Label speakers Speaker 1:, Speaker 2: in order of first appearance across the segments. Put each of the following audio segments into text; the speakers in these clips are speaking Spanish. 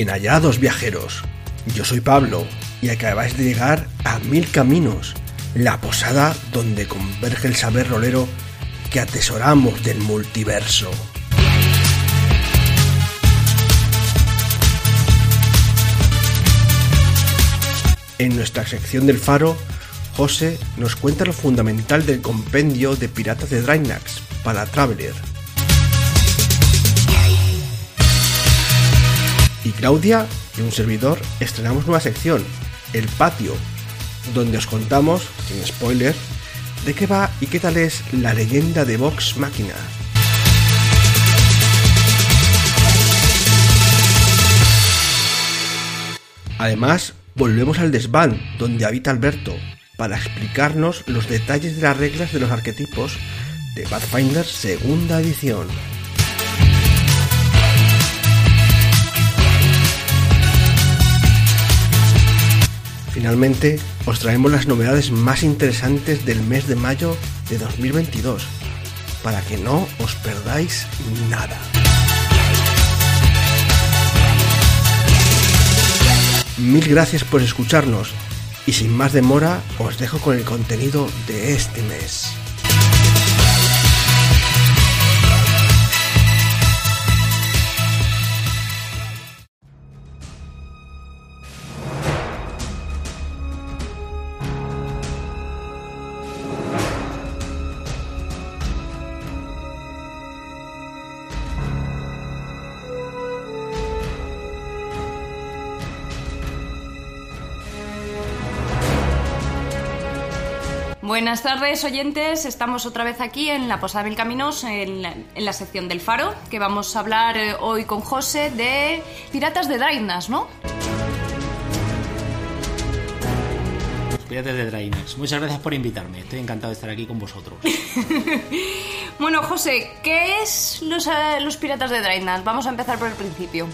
Speaker 1: Bien hallados viajeros, yo soy Pablo y acabáis de llegar a Mil Caminos, la posada donde converge el saber rolero que atesoramos del multiverso. En nuestra sección del faro, José nos cuenta lo fundamental del compendio de Piratas de Drynax para Traveler. Y Claudia y un servidor estrenamos nueva sección, El Patio, donde os contamos, sin spoiler, de qué va y qué tal es la leyenda de Vox Máquina. Además, volvemos al desván donde habita Alberto para explicarnos los detalles de las reglas de los arquetipos de Pathfinder segunda edición. Finalmente, os traemos las novedades más interesantes del mes de mayo de 2022, para que no os perdáis nada. Mil gracias por escucharnos y sin más demora os dejo con el contenido de este mes.
Speaker 2: Buenas tardes, oyentes. Estamos otra vez aquí en la Posada Mil Caminos, en la, en la sección del Faro, que vamos a hablar eh, hoy con José de Piratas de Drainas, ¿no?
Speaker 3: Piratas de Drainax. Muchas gracias por invitarme. Estoy encantado de estar aquí con vosotros.
Speaker 2: Bueno, José, ¿qué es los, eh, los Piratas de Drainas? Vamos a empezar por el principio.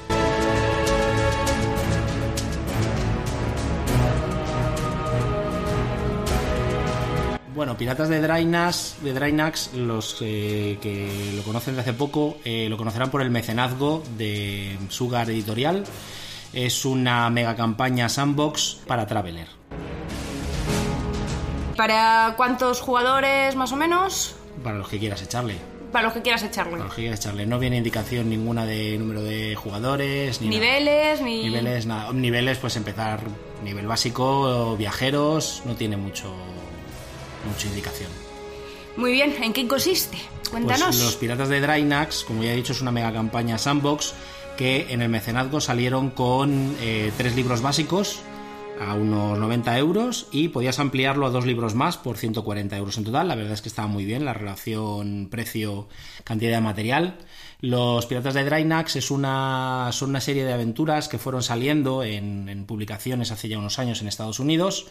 Speaker 3: Bueno, Piratas de Drainax, de Drainax los eh, que lo conocen de hace poco, eh, lo conocerán por el mecenazgo de Sugar Editorial. Es una mega campaña sandbox para Traveler.
Speaker 2: ¿Para cuántos jugadores más o menos?
Speaker 3: Para los que quieras echarle.
Speaker 2: Para los que quieras echarle.
Speaker 3: Para los que quieras echarle. No viene indicación ninguna de número de jugadores. Ni nada.
Speaker 2: Niveles, ni...
Speaker 3: Niveles, nada. Niveles, pues empezar nivel básico, viajeros, no tiene mucho, mucha indicación.
Speaker 2: Muy bien, ¿en qué consiste? Cuéntanos.
Speaker 3: Pues los Piratas de Drainax, como ya he dicho, es una mega campaña sandbox que en el mecenazgo salieron con eh, tres libros básicos a unos 90 euros y podías ampliarlo a dos libros más por 140 euros en total. La verdad es que estaba muy bien la relación precio-cantidad de material. Los Piratas de Drainax es una, son una serie de aventuras que fueron saliendo en, en publicaciones hace ya unos años en Estados Unidos.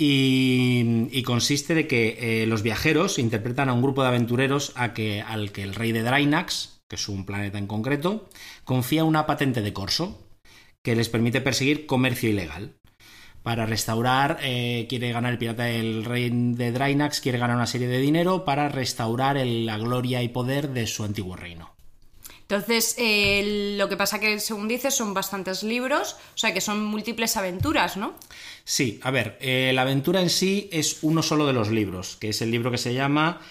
Speaker 3: Y, consiste de que eh, los viajeros interpretan a un grupo de aventureros a que, al que el rey de Drainax, que es un planeta en concreto, confía una patente de corso que les permite perseguir comercio ilegal. Para restaurar, eh, quiere ganar el pirata el rey de Drainax, quiere ganar una serie de dinero para restaurar la gloria y poder de su antiguo reino.
Speaker 2: Entonces, eh, lo que pasa que, según dices, son bastantes libros, o sea que son múltiples aventuras, ¿no?
Speaker 3: Sí, a ver, eh, la aventura en sí es uno solo de los libros, que es el libro que se llama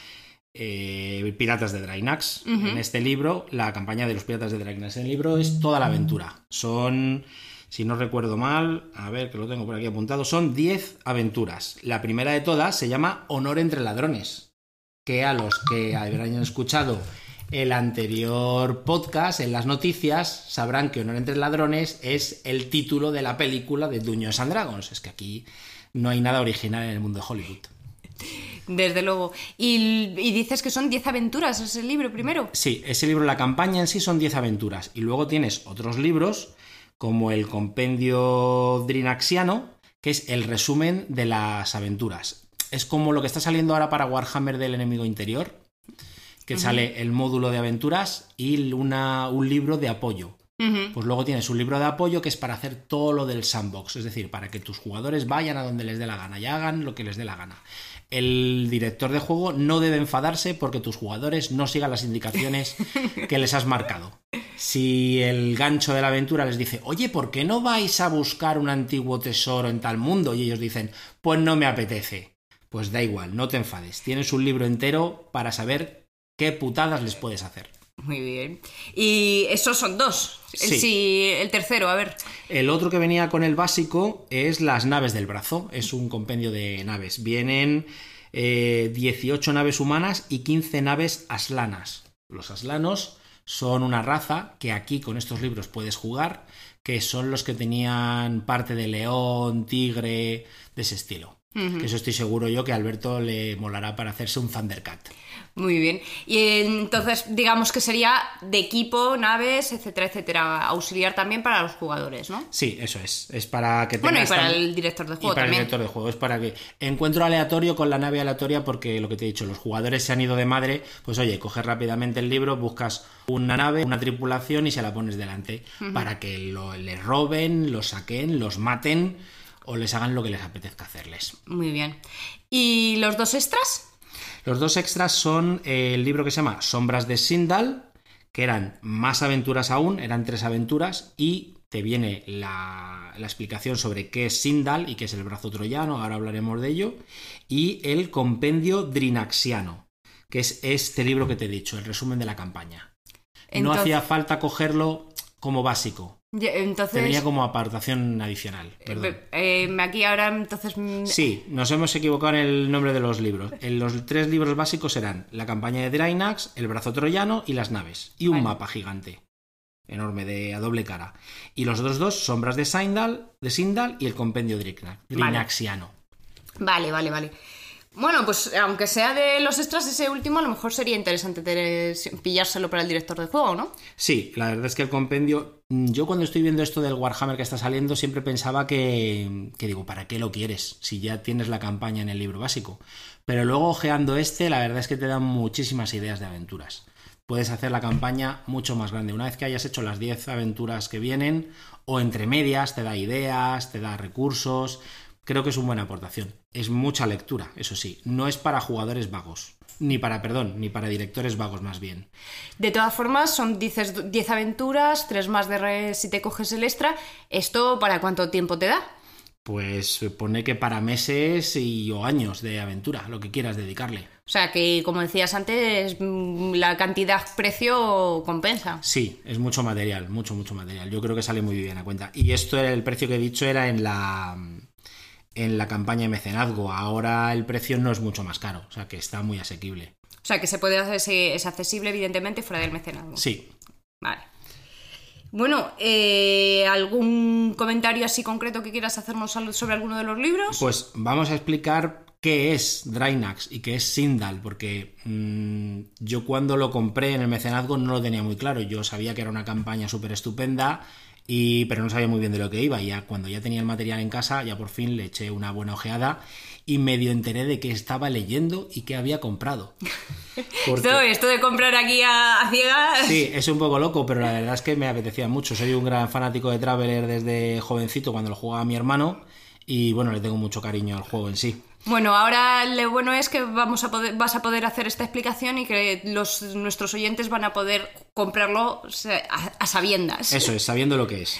Speaker 3: eh, Piratas de Drainax. Uh -huh. En este libro, la campaña de los Piratas de Drainax. En el libro es toda la aventura. Son, si no recuerdo mal, a ver que lo tengo por aquí apuntado, son 10 aventuras. La primera de todas se llama Honor entre ladrones, que a los que habrán escuchado el anterior podcast, en las noticias, sabrán que Honor entre Ladrones es el título de la película de Dungeons and Dragons. Es que aquí no hay nada original en el mundo de Hollywood.
Speaker 2: Desde luego. Y, y dices que son 10 aventuras ese libro primero.
Speaker 3: Sí, ese libro, la campaña en sí son 10 aventuras. Y luego tienes otros libros, como el Compendio Drinaxiano, que es el resumen de las aventuras. Es como lo que está saliendo ahora para Warhammer del enemigo interior que uh -huh. sale el módulo de aventuras y una, un libro de apoyo. Uh -huh. Pues luego tienes un libro de apoyo que es para hacer todo lo del sandbox, es decir, para que tus jugadores vayan a donde les dé la gana y hagan lo que les dé la gana. El director de juego no debe enfadarse porque tus jugadores no sigan las indicaciones que les has marcado. si el gancho de la aventura les dice, oye, ¿por qué no vais a buscar un antiguo tesoro en tal mundo? Y ellos dicen, pues no me apetece. Pues da igual, no te enfades. Tienes un libro entero para saber qué putadas les puedes hacer.
Speaker 2: Muy bien. Y esos son dos.
Speaker 3: Sí.
Speaker 2: Si el tercero, a ver.
Speaker 3: El otro que venía con el básico es las naves del brazo. Es un compendio de naves. Vienen eh, 18 naves humanas y 15 naves aslanas. Los aslanos son una raza que aquí con estos libros puedes jugar, que son los que tenían parte de león, tigre, de ese estilo. Que eso estoy seguro yo que a Alberto le molará para hacerse un Thundercat.
Speaker 2: Muy bien. Y entonces, digamos que sería de equipo, naves, etcétera, etcétera. Auxiliar también para los jugadores, ¿no?
Speaker 3: Sí, eso es. Es para que
Speaker 2: Bueno, y
Speaker 3: tengas
Speaker 2: para el director de
Speaker 3: y
Speaker 2: juego
Speaker 3: para
Speaker 2: también.
Speaker 3: el director de juego. Es para que encuentro aleatorio con la nave aleatoria porque lo que te he dicho, los jugadores se han ido de madre, pues oye, coges rápidamente el libro, buscas una nave, una tripulación y se la pones delante para que lo, les roben, los saquen, los maten o les hagan lo que les apetezca hacerles.
Speaker 2: Muy bien. ¿Y los dos extras?
Speaker 3: Los dos extras son eh, el libro que se llama Sombras de Sindal, que eran más aventuras aún, eran tres aventuras, y te viene la, la explicación sobre qué es Sindal y qué es el brazo troyano, ahora hablaremos de ello, y el compendio Drinaxiano, que es este libro que te he dicho, el resumen de la campaña. no hacía falta cogerlo como básico,
Speaker 2: Entonces,
Speaker 3: como apartación adicional. perdón.
Speaker 2: eh, aquí ahora, entonces... mm,
Speaker 3: Sí, nos hemos equivocado en el nombre de los libros. En los tres libros básicos eran la campaña de Drainax, el brazo troyano y las naves. Y un
Speaker 2: Vale.
Speaker 3: mapa gigante. Enorme, de a doble cara. Y los otros dos, sombras de Sindal, de Sindal y el compendio Drina- Drinaxiano.
Speaker 2: Vale, vale, vale. Bueno, pues aunque sea de los extras, ese último a lo mejor sería interesante tener- pillárselo para el director de juego, ¿no?
Speaker 3: Sí, la verdad es que el compendio. mm, Yo cuando estoy viendo esto del Warhammer que está saliendo, siempre pensaba que. que digo, ¿para qué lo quieres? Si ya tienes la campaña en el libro básico. Pero luego ojeando este, la verdad es que te dan muchísimas ideas de aventuras. Puedes hacer la campaña mucho más grande. Una vez que hayas hecho las 10 aventuras que vienen, o entre medias, te da ideas, te da recursos. Creo que es una buena aportación. Es mucha lectura, eso sí. No es para jugadores vagos. Ni para, perdón, ni para directores vagos más bien.
Speaker 2: De todas formas, son 10 10 aventuras, 3 más de re- si te coges el extra. ¿Esto para cuánto tiempo te da?
Speaker 3: Pues pone que para meses y o años de aventura, lo que quieras dedicarle.
Speaker 2: O sea que, como decías antes, mm, la cantidad-precio compensa.
Speaker 3: Sí, es mucho material, mucho, mucho material. Yo creo que sale muy bien a cuenta. Y esto era el precio que he dicho era en la en la campaña de mecenazgo. Ahora el precio no es mucho más caro, o sea que está muy asequible.
Speaker 2: O sea que se puede hacer, es accesible, evidentemente, fuera del mecenazgo.
Speaker 3: Sí,
Speaker 2: Vale. Bueno, eh, ¿algún comentario así concreto que quieras hacernos sobre alguno de los libros?
Speaker 3: Pues vamos a explicar qué es Drainax y qué es Sindal, porque mm, yo cuando lo compré en el mecenazgo no lo tenía muy claro. Yo sabía que era una campaña súper estupenda, y, pero no sabía muy bien de lo que iba. Ya cuando ya tenía el material en casa, ya por fin le eché una buena ojeada y medio enteré de qué estaba leyendo y qué había comprado. Porque-
Speaker 2: Esto, esto de comprar aquí a, a ciegas.
Speaker 3: Sí, es un poco loco, pero la verdad es que me apetecía mucho. Soy un gran fanático de Traveler desde jovencito cuando lo jugaba mi hermano y bueno, le tengo mucho cariño al juego en sí.
Speaker 2: Bueno, ahora lo bueno es que vamos a poder, vas a poder hacer esta explicación y que nuestros oyentes van a poder comprarlo a, a sabiendas.
Speaker 3: Eso es, sabiendo lo que es.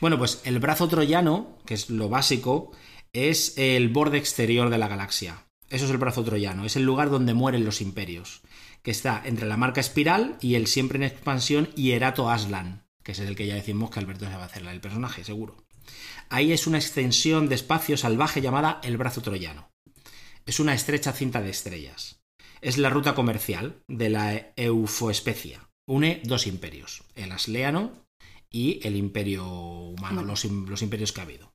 Speaker 3: Bueno, pues el brazo troyano, que es lo básico, es el borde exterior de la galaxia. Eso es el brazo troyano, es el lugar donde mueren los imperios, que está entre la marca espiral y el siempre en expansión Hierato Aslan, que es el que ya decimos que Alberto se va a hacer el personaje, seguro. Ahí es una extensión de espacio salvaje llamada el brazo troyano. Es una estrecha cinta de estrellas. Es la ruta comercial de la Eufoespecia. Une dos imperios, el Asleano y el imperio humano, los, im- los imperios que ha habido.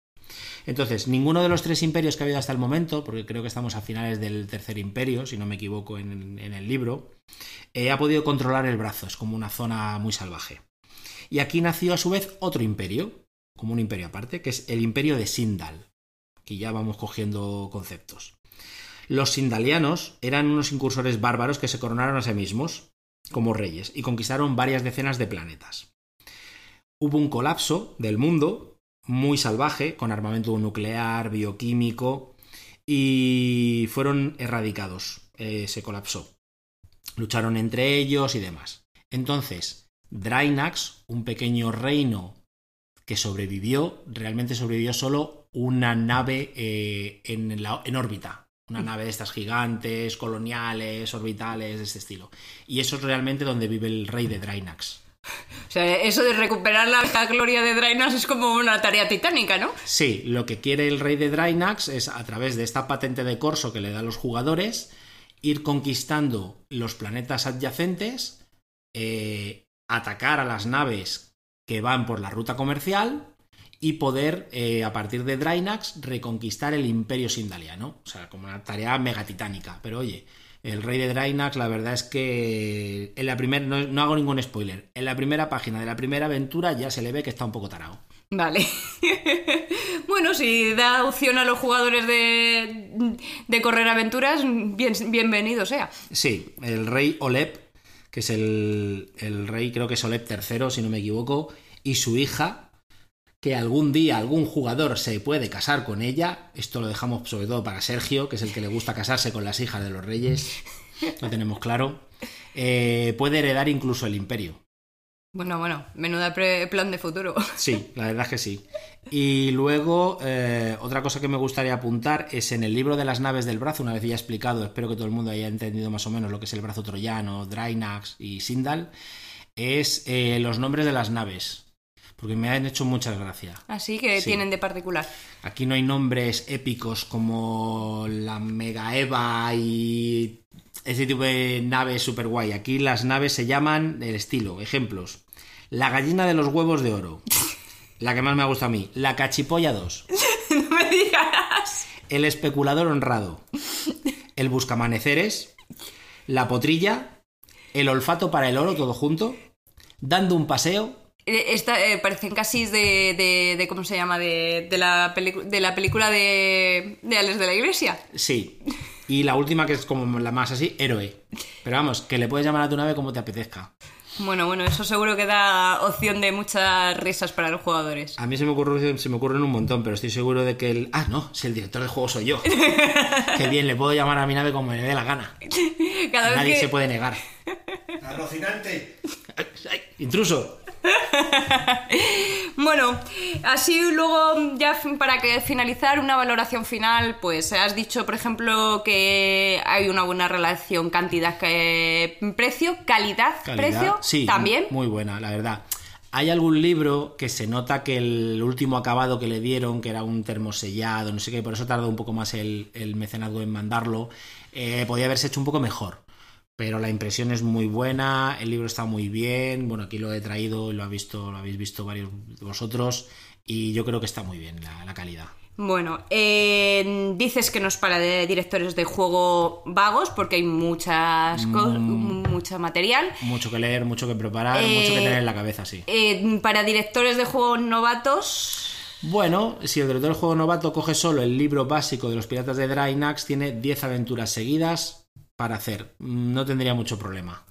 Speaker 3: Entonces, ninguno de los tres imperios que ha habido hasta el momento, porque creo que estamos a finales del tercer imperio, si no me equivoco en, en el libro, eh, ha podido controlar el brazo, es como una zona muy salvaje. Y aquí nació a su vez otro imperio, como un imperio aparte, que es el imperio de Sindal, que ya vamos cogiendo conceptos. Los sindalianos eran unos incursores bárbaros que se coronaron a sí mismos como reyes y conquistaron varias decenas de planetas. Hubo un colapso del mundo muy salvaje, con armamento nuclear, bioquímico, y fueron erradicados. Eh, se colapsó. Lucharon entre ellos y demás. Entonces, Drainax, un pequeño reino que sobrevivió, realmente sobrevivió solo una nave eh, en, la, en órbita. Una nave de estas gigantes, coloniales, orbitales, de este estilo. Y eso es realmente donde vive el rey de Drainax.
Speaker 2: O sea, eso de recuperar la, gloria de Drainax es como una tarea titánica, ¿no?
Speaker 3: Sí, lo que quiere el rey de Drainax es, a través de esta patente de corso que le da a los jugadores, ir conquistando los planetas adyacentes, eh, atacar a las naves que van por la ruta comercial y poder, eh, a partir de Drainax, reconquistar el imperio sindaliano. O sea, como una tarea megatitánica. Pero oye, el rey de Drainax, la verdad es que en la primera, no, hago ningún spoiler, en la primera página de la primera aventura ya se le ve que está un poco tarado.
Speaker 2: Vale. bueno, si da opción a los jugadores de, de correr aventuras, bien, bienvenido sea.
Speaker 3: Sí, el rey Olep, que es el, el rey, creo que es Olep III, si no me equivoco, y su hija, que algún día algún jugador se puede casar con ella. Esto lo dejamos sobre todo para Sergio, que es el que le gusta casarse con las hijas de los reyes. Lo tenemos claro. Eh, puede heredar incluso el imperio.
Speaker 2: Bueno, bueno, menuda plan de futuro.
Speaker 3: Sí, la verdad es que sí. Y luego, eh, otra cosa que me gustaría apuntar es en el libro de las naves del brazo, una vez ya explicado, espero que todo el mundo haya entendido más o menos lo que es el brazo troyano, Drainax y Sindal, es eh, los nombres de las naves porque me han hecho muchas gracias.
Speaker 2: Así que tienen de particular.
Speaker 3: Aquí no hay nombres épicos como la Mega Eva y ese tipo de naves super guay. Aquí las naves se llaman el estilo, ejemplos. La gallina de los huevos de oro. La que más me ha gustado a mí. La cachipolla 2.
Speaker 2: no me digas.
Speaker 3: El especulador honrado. El buscamaneceres. La potrilla. El olfato para el oro, todo junto. Dando un paseo
Speaker 2: esta, eh, parecen casi de, de, ¿Cómo se llama? De, de la, de la película de, de Alex de la Iglesia.
Speaker 3: Sí. Y la última, que es como la más así, héroe. Pero vamos, que le puedes llamar a tu nave como te apetezca.
Speaker 2: Bueno, bueno, eso seguro que da opción de muchas risas para los jugadores.
Speaker 3: A mí se me, ocurre, se me ocurren un montón, pero estoy seguro de que el... Ah, no, si el director del juego soy yo. Qué bien, le puedo llamar a mi nave como me dé la gana. Nadie se puede negar.
Speaker 1: ¡Arrocinante!
Speaker 3: ¡Intruso!
Speaker 2: bueno, así luego ya para que finalizar una valoración final, pues has dicho, por ejemplo, que hay una buena relación cantidad-precio, calidad-precio,
Speaker 3: sí,
Speaker 2: también.
Speaker 3: Muy buena, la verdad. Hay algún libro que se nota que el último acabado que le dieron, que era un termosellado, no sé qué, por eso tardó un poco más el, el mecenazgo en mandarlo, eh, podía haberse hecho un poco mejor pero la impresión es muy buena, el libro está muy bien, bueno, aquí lo he traído, lo, ha visto, lo habéis visto varios de vosotros, y yo creo que está muy bien la, calidad.
Speaker 2: Bueno, eh, dices que no es para de directores de juego vagos porque hay muchas mm. mucho material.
Speaker 3: Mucho que leer, mucho que preparar, mucho que tener en la cabeza, sí.
Speaker 2: Eh, para directores de juegos novatos...
Speaker 3: Bueno, si el director de juego novato coge solo el libro básico de los piratas de Drynax, tiene 10 aventuras seguidas, para hacer. No tendría mucho problema.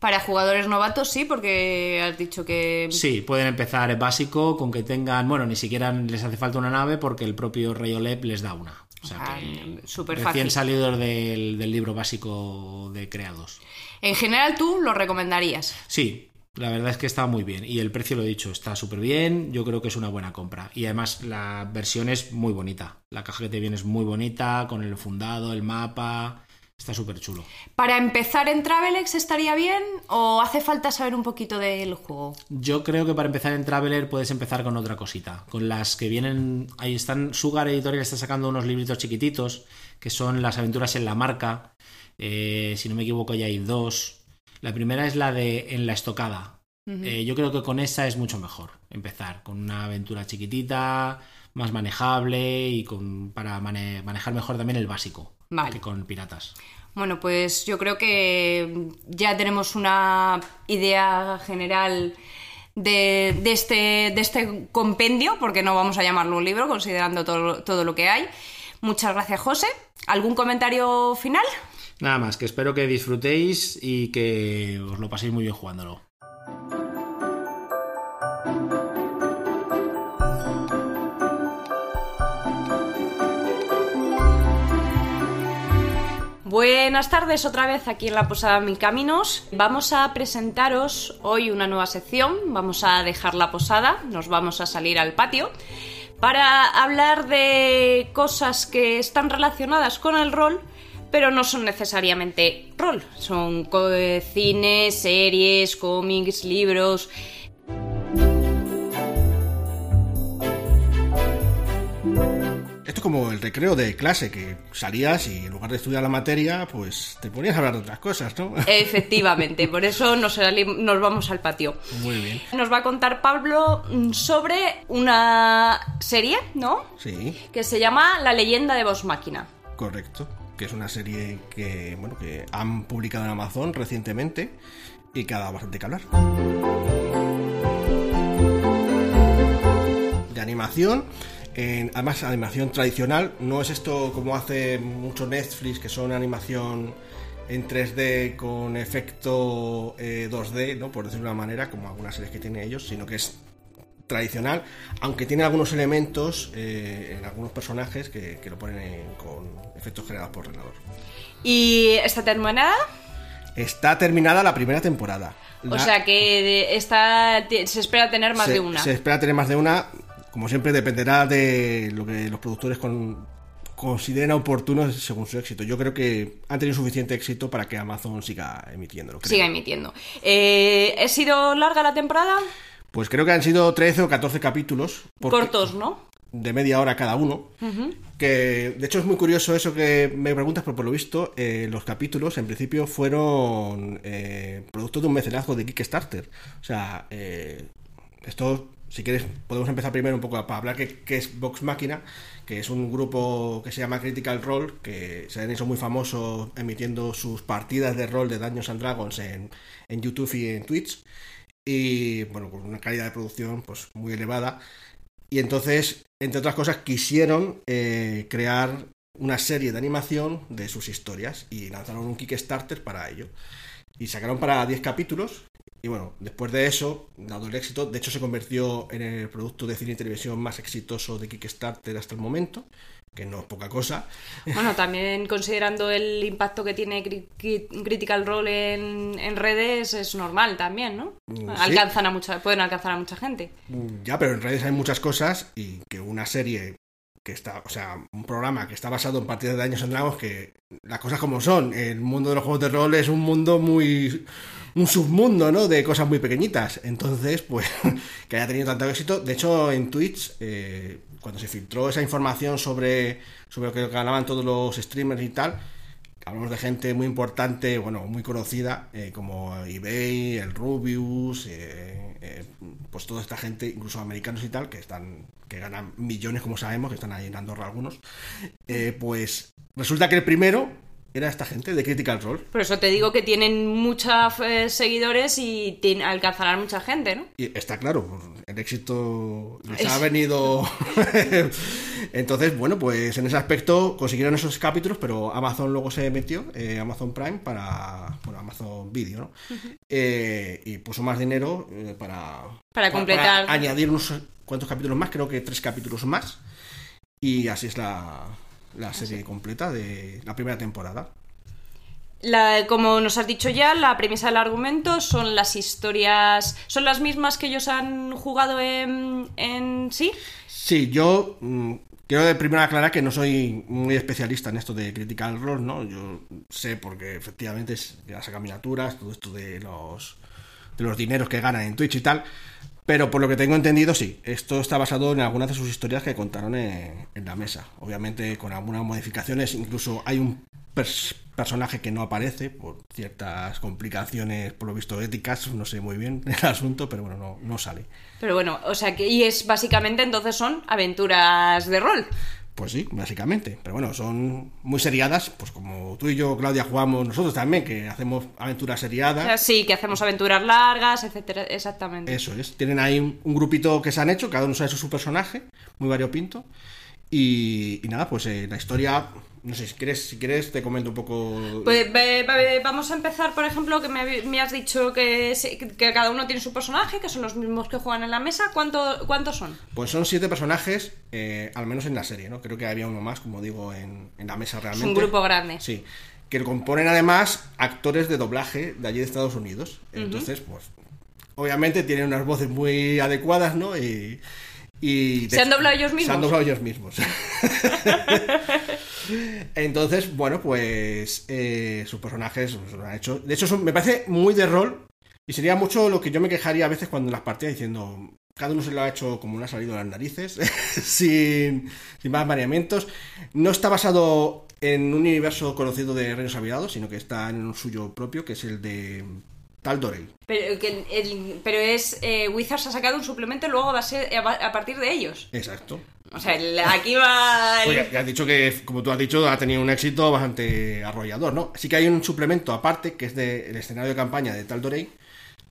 Speaker 2: Para jugadores novatos sí, porque has dicho que...
Speaker 3: Sí, pueden empezar básico con que tengan... Bueno, ni siquiera les hace falta una nave porque el propio Rey Olep les da una. O sea ah, que
Speaker 2: super
Speaker 3: recién salidos del, del libro básico de creados.
Speaker 2: En general tú lo recomendarías.
Speaker 3: Sí, la verdad es que está muy bien. Y el precio, lo he dicho, está súper bien. Yo creo que es una buena compra. Y además la versión es muy bonita. La caja que te viene es muy bonita, con el fundado, el mapa. Está súper chulo.
Speaker 2: ¿Para empezar en Travelex estaría bien o hace falta saber un poquito del juego?
Speaker 3: Yo creo que para empezar en Traveler puedes empezar con otra cosita. Con las que vienen. Ahí están. Sugar Editorial está sacando unos libritos chiquititos que son las aventuras en la marca. Eh, si no me equivoco, ya hay dos. La primera es la de En la estocada. Eh, yo creo que con esa es mucho mejor empezar. Con una aventura chiquitita, más manejable y con, para manejar mejor también el básico que con piratas.
Speaker 2: Bueno, pues yo creo que ya tenemos una idea general de, este, de este compendio, porque no vamos a llamarlo un libro, considerando todo, todo lo que hay. Muchas gracias, José. ¿Algún comentario final?
Speaker 3: Nada más, que espero que disfrutéis y que os lo paséis muy bien jugándolo.
Speaker 2: Buenas tardes otra vez aquí en la Posada Mil Caminos. Vamos a presentaros hoy una nueva sección. Vamos a dejar la posada, nos vamos a salir al patio para hablar de cosas que están relacionadas con el rol, pero no son necesariamente rol. Son cine, series, cómics, libros.
Speaker 1: Esto es como el recreo de clase, que salías y en lugar de estudiar la materia, pues te ponías a hablar de otras cosas, ¿no?
Speaker 2: Efectivamente, por eso nos, vamos al patio.
Speaker 1: Muy bien.
Speaker 2: Nos va a contar Pablo mm, sobre una serie, ¿no?
Speaker 1: Sí,
Speaker 2: Que se llama La leyenda de Vox Máquina.
Speaker 1: correcto. Que es una serie que, bueno, que han publicado en Amazon recientemente y que ha dado bastante que hablar. De animación, en- además animación tradicional, no es esto como hace mucho Netflix, que son animación en 3D con efecto eh, 2D, ¿no? por decirlo de una manera, como algunas series que tienen ellos, sino que es tradicional, aunque tiene algunos elementos eh, en algunos personajes que, que lo ponen en- con efectos generados por ordenador.
Speaker 2: Y esta terminada,
Speaker 1: Está terminada la primera temporada.
Speaker 2: o sea que te- se espera tener más
Speaker 1: se,
Speaker 2: de una.
Speaker 1: Se espera tener más de una. Como siempre, dependerá de lo que los productores con- consideren oportuno según su éxito. Yo creo que han tenido suficiente éxito para que Amazon siga emitiéndolo. creo.
Speaker 2: Siga emitiendo. Eh, ¿Ha sido larga la temporada?
Speaker 1: Pues creo que han sido 13 o 14 capítulos.
Speaker 2: Cortos, ¿no?
Speaker 1: de media hora cada uno. Que de hecho es muy curioso eso que me preguntas, pero por lo visto, eh, los capítulos en principio fueron eh, producto de un mecenazgo de Kickstarter. O sea, eh, esto, si quieres, podemos empezar primero un poco para hablar qué, qué es Vox Máquina, que es un grupo que se llama Critical Role, que se han hecho muy famosos emitiendo sus partidas de rol de Dungeons and Dragons en, en YouTube y en Twitch. Y bueno, con una calidad de producción pues muy elevada. Y entonces, entre otras cosas, quisieron eh, crear una serie de animación de sus historias y lanzaron un Kickstarter para ello. Y sacaron para 10 capítulos. Y bueno, después de eso, dado el éxito, de hecho se convirtió en el producto de cine y televisión más exitoso de Kickstarter hasta el momento, que no es poca cosa.
Speaker 2: Bueno, también considerando el impacto que tiene Cri- Cri- Critical Role en, en redes, es normal también, ¿no?
Speaker 1: Mm, sí.
Speaker 2: Alcanzan a mucha, pueden alcanzar a mucha gente.
Speaker 1: Ya, pero en redes hay muchas cosas y que una serie que está, o sea, un programa que está basado en partidas de Daños en que las cosas como son, el mundo de los juegos de rol es un mundo muy. Un submundo, ¿no? De cosas muy pequeñitas. Entonces, pues, que haya tenido tanto éxito. De hecho, en Twitch, eh, cuando se filtró esa información sobre, sobre lo que ganaban todos los streamers y tal, Hablamos de gente muy importante, bueno, muy conocida, eh, como eBay, el Rubius, eh, pues toda esta gente, incluso americanos y tal, que están, que ganan millones, como sabemos, que están ahí en Andorra algunos. Pues resulta que el primero era esta gente de Critical Role.
Speaker 2: Por eso te digo que tienen muchos eh, seguidores y alcanzarán mucha gente, ¿no?
Speaker 1: Y está claro, el éxito les ha venido. Entonces, bueno, pues en ese aspecto consiguieron esos capítulos, pero Amazon luego se metió, eh, Amazon Prime, para. Bueno, Amazon Video, ¿no? Eh, y puso más dinero para.
Speaker 2: Para completar.
Speaker 1: añadir unos cuantos capítulos más, creo que tres capítulos más. Y así es la, la serie completa de la primera temporada.
Speaker 2: La- como nos has dicho ya, la premisa del argumento son las historias. ¿Son las mismas que ellos han jugado en, en sí?
Speaker 1: Sí, yo mm, quiero de primero aclarar que no soy muy especialista en esto de Critical Role, ¿no? Yo sé porque efectivamente es, ya saca miniaturas, todo esto de los de los dineros que ganan en Twitch y tal, pero por lo que tengo entendido sí, esto está basado en algunas de sus historias que contaron en, la mesa, obviamente con algunas modificaciones, incluso hay un pers- personaje que no aparece por ciertas complicaciones, por lo visto éticas, no sé muy bien el asunto, pero bueno, no, no sale.
Speaker 2: Pero bueno, o sea que. Y es básicamente entonces son aventuras de rol.
Speaker 1: Pues sí, básicamente. Pero bueno, son muy seriadas, pues como tú y yo, Claudia, jugamos nosotros también, que hacemos aventuras seriadas.
Speaker 2: sí, que hacemos aventuras largas, etcétera. Exactamente.
Speaker 1: Eso es. Tienen ahí un, un grupito que se han hecho, cada uno sabe su personaje, muy variopinto. Y, y nada, pues eh, la historia, no sé, si quieres, si quieres te comento un poco...
Speaker 2: Pues vamos a empezar, por ejemplo, que me, me has dicho que, que cada uno tiene su personaje, que son los mismos que juegan en la mesa. ¿Cuánto, ¿Cuántos son?
Speaker 1: Pues son siete personajes, eh, al menos en la serie, ¿no? Creo que había uno más, como digo, en, en la mesa realmente.
Speaker 2: Es un grupo grande.
Speaker 1: Sí. que lo componen además actores de doblaje de allí de Estados Unidos. Entonces, pues, obviamente tienen unas voces muy adecuadas, ¿no? Y, y
Speaker 2: ¿Se han doblado ellos mismos?
Speaker 1: Se han doblado ellos mismos. Entonces, bueno, pues eh, sus personajes pues, lo han hecho. De hecho, son- me parece muy de rol. Y sería mucho lo que yo me quejaría a veces cuando en las partidas diciendo. Cada uno se lo ha hecho como le ha salido de las narices, sin, sin más variamientos. No está basado en un universo conocido de Reinos Olvidados, sino que está en un suyo propio, que es el de Tal'Dorei.
Speaker 2: Pero, que el- pero es. Eh, Wizards ha sacado un suplemento y luego va a ser a, a partir de ellos.
Speaker 1: Exacto.
Speaker 2: O sea, el- aquí va. el-
Speaker 1: ya, ya has dicho que, como tú has dicho, ha tenido un éxito bastante arrollador, ¿no? Sí que hay un suplemento aparte, que es del escenario de campaña de Tal'Dorei,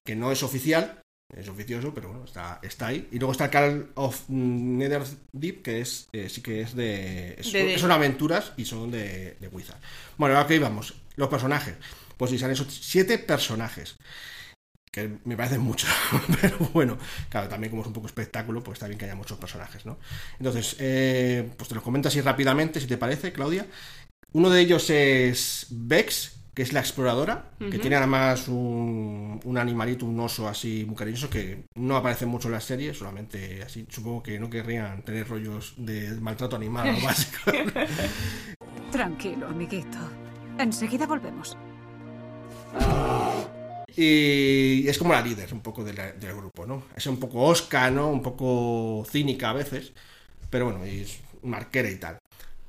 Speaker 1: que no es oficial, es oficioso, pero bueno, está, está ahí. Y luego está el Call of Netherdeep, que es eh, sí que es de... es-
Speaker 2: De-
Speaker 1: Son aventuras y son de, de Wizard. Bueno, ahora que íbamos, los personajes. Pues sí, salen esos siete personajes. Que me parecen muchos, pero bueno, claro, también como es un poco espectáculo, pues está bien que haya muchos personajes, ¿no? Entonces, eh, pues te los comento así rápidamente, si te parece, Claudia. Uno de ellos es Vex, que es la exploradora, que tiene además un, un animalito, un oso así muy cariñoso, que no aparece mucho en la serie, solamente así, supongo que no querrían tener rollos de maltrato animal o básico.
Speaker 4: Tranquilo, amiguito. Enseguida volvemos.
Speaker 1: Y es como la líder un poco del grupo, ¿no? Es un poco osca, ¿no? Un poco cínica a veces, pero bueno, es marquera y tal.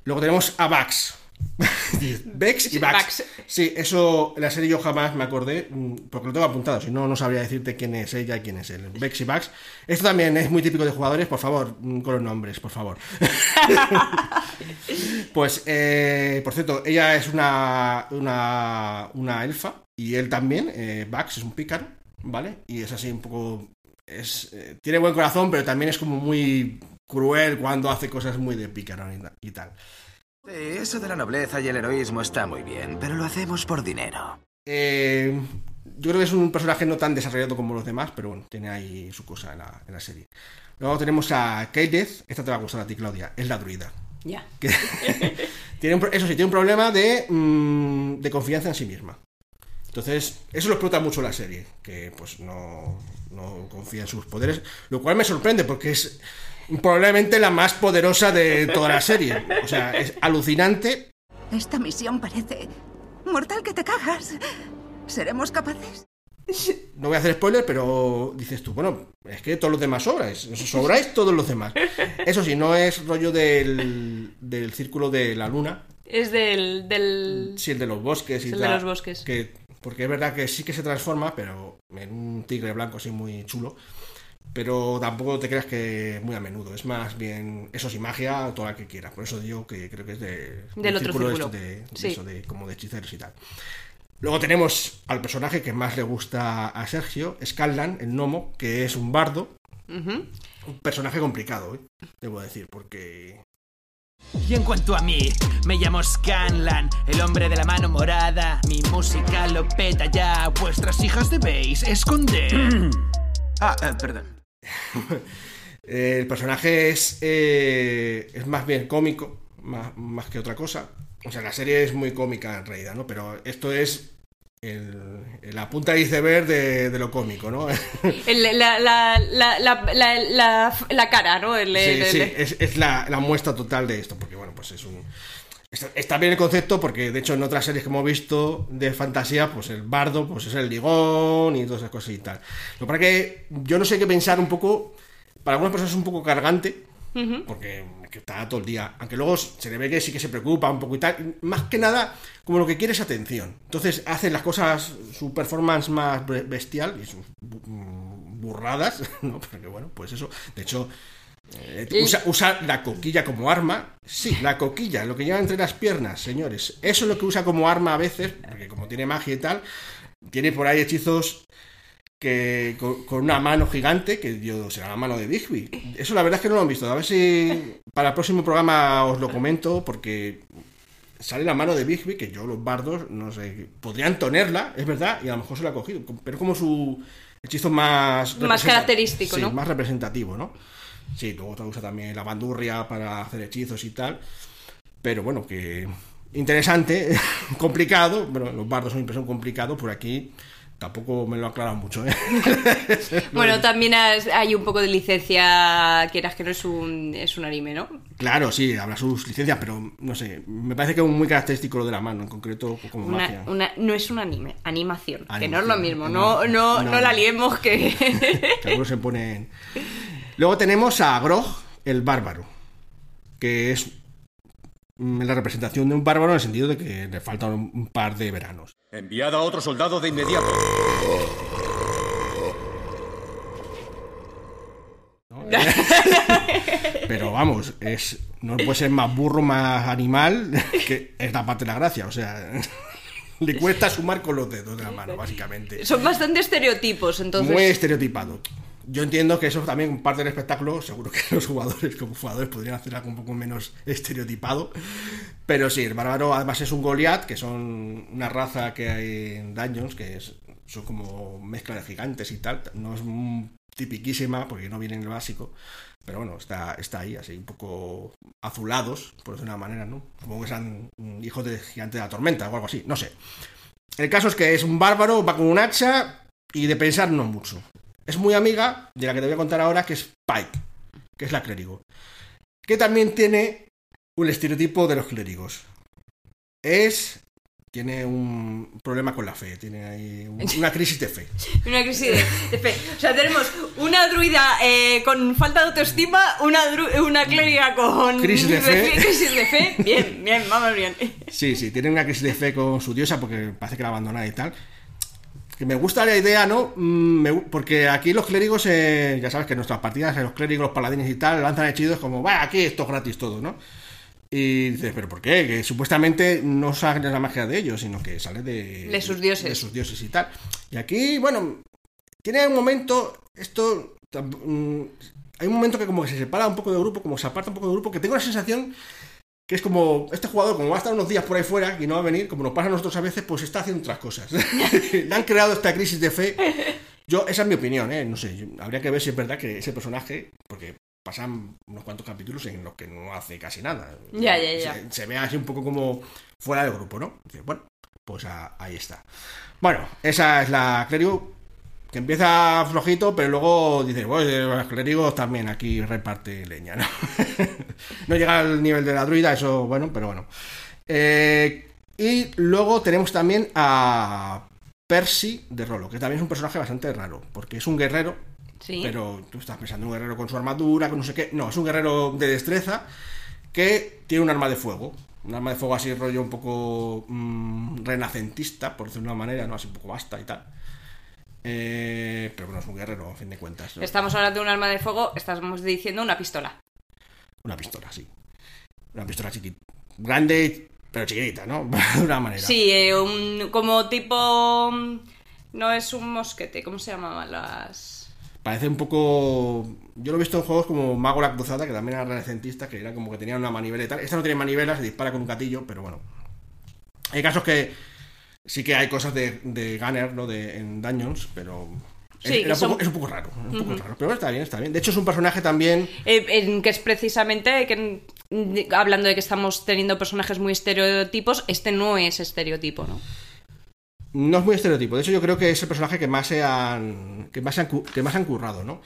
Speaker 1: Luego tenemos a Vax. Vex y. Vax. Sí, eso en la serie yo jamás me acordé, mm, porque lo tengo apuntado, si no, no sabría decirte quién es ella y quién es él. Vex y Vax. Esto también es muy típico de jugadores, por favor, mm, con los nombres, por favor. Pues, eh, por cierto, ella es una, una, una elfa y él también, eh, Vax es un pícaro, ¿vale? Y es así un poco... Es, eh, tiene buen corazón, pero también es como muy cruel cuando hace cosas muy de pícaro y tal.
Speaker 5: Eso de la nobleza y el heroísmo está muy bien, pero lo hacemos por dinero.
Speaker 1: Eh, yo creo que es un personaje no tan desarrollado como los demás, pero bueno, tiene ahí su cosa en la, en la serie. Luego tenemos a Kaedeth, esta te va a gustar a ti, Claudia, es la druida.
Speaker 2: Ya.
Speaker 1: tiene un eso sí, tiene un problema de, mm, de confianza en sí misma. Entonces, eso lo explota mucho la serie, que pues no, no confía en sus poderes, lo cual me sorprende porque es probablemente la más poderosa de toda la serie. O sea, es alucinante.
Speaker 4: Esta misión parece mortal que te cagas. ¿Seremos capaces?
Speaker 1: No voy a hacer spoiler, pero dices tú, bueno, es que todos los demás sobráis, sobráis todos los demás. Eso sí, no es rollo del, del círculo de la luna,
Speaker 2: Es del. del...
Speaker 1: Sí, el de los bosques y
Speaker 2: el de los bosques.
Speaker 1: Que, porque es verdad que sí que se transforma, pero en un tigre blanco así muy chulo. Pero tampoco te creas que muy a menudo. Es más bien, eso sí, magia, toda la que quieras. Por eso digo que creo que es de,
Speaker 2: Del otro
Speaker 1: círculo
Speaker 2: círculo.
Speaker 1: este de, de
Speaker 2: Sí.
Speaker 1: eso, de, como de hechiceros y tal. Luego tenemos al personaje que más le gusta a Sergio, Scanlan, el gnomo, que es un bardo. Un personaje complicado, ¿eh? debo decir, porque
Speaker 6: Y en cuanto a mí, me llamo Scanlan, el hombre de la mano morada. Mi música lo peta ya. Vuestras hijas debéis esconder.
Speaker 5: Ah, eh, perdón.
Speaker 1: El personaje es, eh, es más bien cómico, más, más que otra cosa. O sea, la serie es muy cómica en realidad, ¿no? Pero esto es el- la punta de iceberg de, de lo cómico, ¿no?
Speaker 2: El- la, la, la, la, la, la- la cara, ¿no? El-
Speaker 1: sí,
Speaker 2: el-
Speaker 1: sí,
Speaker 2: el-
Speaker 1: es, es la, la muestra total de esto, porque bueno, pues es un... Está, bien el concepto porque de hecho en otras series que hemos visto de fantasía, pues el bardo pues es el ligón y todas esas cosas y tal. Lo que pasa que yo no sé qué pensar un poco, para algunas personas es un poco cargante, porque que está todo el día, aunque luego se le ve que sí que se preocupa un poco y tal, más que nada como lo que quiere es atención. Entonces hace las cosas, su performance más be- bestial y sus mm, burradas, ¿no? Porque bueno, pues eso, de hecho... eh, usa, usa la coquilla como arma. Sí, la coquilla, lo que lleva entre las piernas, señores. Eso es lo que usa como arma a veces, porque como tiene magia y tal, tiene por ahí hechizos que con, con una mano gigante, que yo será la mano de Bigby. Eso la verdad es que no lo han visto. A ver si para el próximo programa os lo comento, porque sale la mano de Bigby, que yo los bardos, no sé, podrían tonerla, es verdad, y a lo mejor se la ha cogido, pero como su hechizo más...
Speaker 2: Más característico,
Speaker 1: sí,
Speaker 2: ¿no?
Speaker 1: más representativo, ¿no? Sí, luego te usa también la bandurria para hacer hechizos y tal. Pero bueno, que interesante, complicado, bueno, los bardos son complicados, por aquí tampoco me lo ha aclarado mucho. ¿eh?
Speaker 2: Bueno, también has- hay un poco de licencia, quieras que no es un, es un anime, ¿no?
Speaker 1: Claro, sí, habrá sus licencias, pero no sé, me parece que es muy característico lo de la mano, en concreto como
Speaker 2: Una,
Speaker 1: magia.
Speaker 2: una- no es un anime, animación, que no es lo mismo,
Speaker 1: no,
Speaker 2: no, no,
Speaker 1: no.
Speaker 2: no la liemos que...
Speaker 1: Que algunos se ponen... Luego tenemos a Grog, el bárbaro, que es mm, la representación de un bárbaro en el sentido de que le faltan un par de veranos.
Speaker 7: Enviad a otro soldado de inmediato.
Speaker 1: Pero vamos, es no puede ser más burro, más animal, que es la parte de la gracia. O sea, le cuesta sumar con los dedos de la mano, básicamente.
Speaker 2: Son bastante estereotipos, entonces...
Speaker 1: Muy estereotipado. Yo entiendo que eso también parte del espectáculo. Seguro que los jugadores, como jugadores, podrían hacer algo un poco menos estereotipado. Pero sí, el bárbaro además es un Goliath, que son una raza que hay en Dungeons, que es- son como mezcla de gigantes y tal. No es tipiquísima, porque no viene en el básico. Pero bueno, está, está ahí, así un poco azulados, por decirlo de una manera, ¿no? Como que sean hijos de gigante de la tormenta o algo así, no sé. El caso es que es un bárbaro, va con un hacha y de pensar no mucho. Es muy amiga de la que te voy a contar ahora, que es Pike, que es la clérigo. Que también tiene un estereotipo de los clérigos. Es. Tiene un problema con la fe, tiene ahí un- una crisis de fe.
Speaker 2: Una crisis de, de fe. O sea, tenemos una druida eh, con falta de autoestima, una clériga con...
Speaker 1: Crisis de fe.
Speaker 2: Crisis de fe. Bien, bien, vamos bien.
Speaker 1: Sí, sí, tiene una crisis de fe con su diosa porque parece que la abandona y tal. Que me gusta la idea, ¿no? Mm, porque aquí los clérigos, eh, ya sabes que en nuestras partidas, los clérigos, los paladines y tal, lanzan hechizos como, va, aquí esto es gratis todo, ¿no? Y dices, ¿pero por qué? Que supuestamente no sale la magia de ellos, sino que sale de...
Speaker 2: De sus dioses.
Speaker 1: De sus dioses y tal. Y aquí, bueno, tiene un momento, esto... mm, hay un momento que como que se separa un poco del grupo, como se aparta un poco del grupo, que tengo la sensación que es como este jugador, como va a estar unos días por ahí fuera y no va a venir, como nos pasa a nosotros a veces, pues está haciendo otras cosas. Le han creado esta crisis de fe. Yo, esa es mi opinión, ¿eh? No sé, yo- habría que ver si es verdad que ese personaje, porque pasan unos cuantos capítulos en los que no hace casi nada.
Speaker 2: Ya, ya, ya.
Speaker 1: Se, se ve así un poco como fuera del grupo, ¿no? Dice, Bueno, pues a- ahí está. Bueno, esa es la clérigo que empieza flojito, pero luego dice, bueno, los clérigos también aquí reparte leña, ¿no? no llega al nivel de la druida, eso, bueno, pero bueno. Eh, y luego tenemos también a Percy de Rolo, que también es un personaje bastante raro, porque es un guerrero,
Speaker 2: Sí.
Speaker 1: pero tú estás pensando en un guerrero con su armadura, con no sé qué. No, es un guerrero de destreza que tiene un arma de fuego. Un arma de fuego así rollo un poco mm, renacentista, por decirlo de una manera, ¿no? Así un poco basta y tal. Eh, pero bueno, es un guerrero, a fin de cuentas. ¿no?
Speaker 2: Estamos hablando de un arma de fuego, estamos diciendo una pistola.
Speaker 1: Una pistola, sí. Una pistola chiquita. Grande, pero chiquitita, ¿no? de una manera.
Speaker 2: Sí, eh, un- como tipo... No es un mosquete, ¿cómo se llamaban las...?
Speaker 1: Parece un poco. Yo lo he visto en juegos como Mago la Cruzada, que también era renacentista, que era como que tenía una manivela y tal. Esta no tiene manivela, se dispara con un gatillo, pero bueno. Hay casos que sí que hay cosas de, de Gunner, ¿no? De, en Dungeons, pero. es,
Speaker 2: Sí,
Speaker 1: era poco, es un poco raro, un poco raro. Pero está bien, está bien. De hecho, es un personaje también.
Speaker 2: Eh, en que es precisamente que hablando de que estamos teniendo personajes muy estereotipos, este no es estereotipo, ¿no?
Speaker 1: No es muy estereotipo. De hecho, yo creo que es el personaje que más se han. que más se han, que más han currado, ¿no?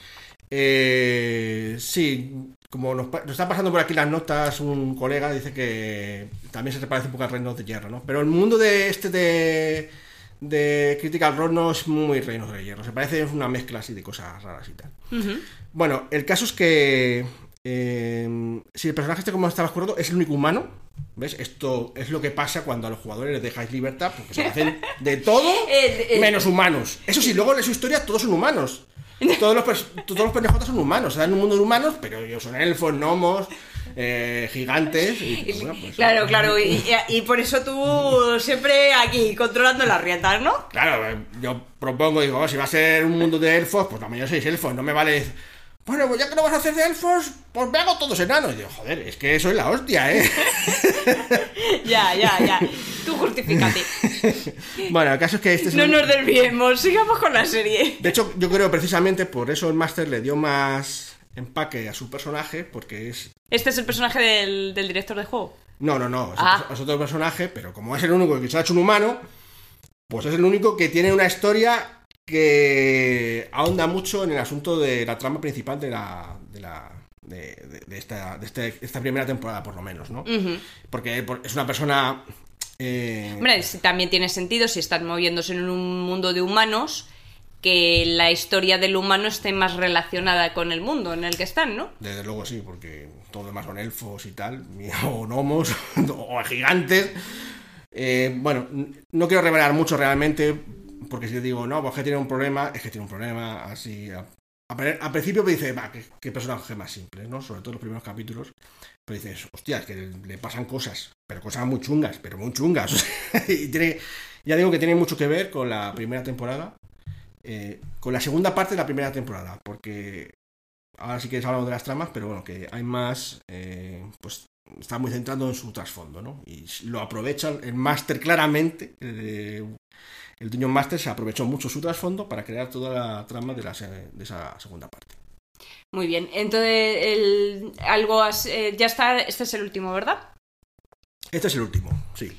Speaker 1: Eh, sí, como nos, está pasando por aquí las notas, un colega dice que también se te parece un poco al Reino de Hierro, ¿no? Pero el mundo de este de. de Critical Role no es muy Reino de Hierro. Se parece es una mezcla así de cosas raras y tal. Bueno, el caso es que. eh, si el personaje este como estaba currado es el único humano. ¿Ves? Esto es lo que pasa cuando a los jugadores les dejáis libertad, porque se hacen de todo menos humanos. Eso sí, luego en su historia todos son humanos. Todos los, todos los pendejotas son humanos. Están en un mundo de humanos, pero ellos son elfos, gnomos, eh, gigantes. Y, bueno, pues,
Speaker 2: Claro, claro, y, y- y por eso tú siempre aquí controlando las riendas, ¿no?
Speaker 1: Claro, eh, yo propongo, digo, oh, si va a ser un mundo de elfos, pues la mayoría sois elfos, no me vale. Bueno, pues ya que no vas a hacer de elfos, pues me hago todos enanos. Y digo, joder, es que eso es la hostia, ¿eh?
Speaker 2: Ya, ya, ya. Tú justifícate.
Speaker 1: bueno, el caso es que este es
Speaker 2: No nos desviemos, sigamos con la serie.
Speaker 1: De hecho, yo creo precisamente por eso el máster le dio más empaque a su personaje, porque es.
Speaker 2: Este es el personaje del, del director de juego.
Speaker 1: No, no, no. Es,
Speaker 2: Ah.
Speaker 1: otro, es otro personaje, pero como es el único que se ha hecho un humano, pues es el único que tiene una historia que ahonda mucho en el asunto de la trama principal de la. de la. de, de- de esta, de este- esta primera temporada, por lo menos, ¿no? Porque por- es una persona. eh,
Speaker 2: Hombre, también tiene sentido si están moviéndose en un mundo de humanos que la historia del humano esté más relacionada con el mundo en el que están, ¿no?
Speaker 1: Desde luego sí, porque todo lo demás son elfos y tal, o gnomos, o gigantes. Eh, bueno, no quiero revelar mucho realmente, porque si digo, no, pues que tiene un problema, es que tiene un problema, así... Al principio me dice, va, qué, personaje más simple, ¿no? Sobre todo los primeros capítulos. Pero dices, hostia, es que le, pasan cosas, pero cosas muy chungas, pero muy chungas. y tiene, ya digo que tiene mucho que ver con la primera temporada, eh, con la segunda parte de la primera temporada, porque ahora sí que hablamos de las tramas, pero bueno, que hay más, eh, pues está muy centrado en su trasfondo, ¿no? Y lo aprovechan el máster claramente, eh, el Dungeon Master se aprovechó mucho su trasfondo para crear toda la trama de, la de esa segunda parte.
Speaker 2: Muy bien. Entonces, el, algo eh, ya está. Este es el último, ¿verdad?
Speaker 1: Este es el último, sí.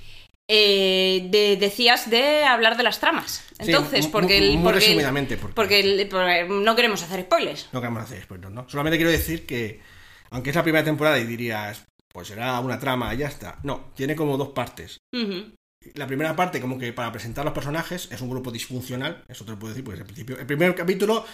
Speaker 2: Eh, de- decías de hablar de las tramas. Entonces, porque,
Speaker 1: mu-
Speaker 2: el,
Speaker 1: muy
Speaker 2: porque,
Speaker 1: resumidamente, porque-
Speaker 2: porque el- porque no queremos hacer spoilers.
Speaker 1: No queremos hacer spoilers, ¿no? Solamente quiero decir que, aunque es la primera temporada y dirías, pues será una trama y ya está. No, tiene como dos partes.
Speaker 2: Ujú.
Speaker 1: La primera parte, como que para presentar los personajes, es un grupo disfuncional, eso te lo puedo decir, pues al principio. El primer capítulo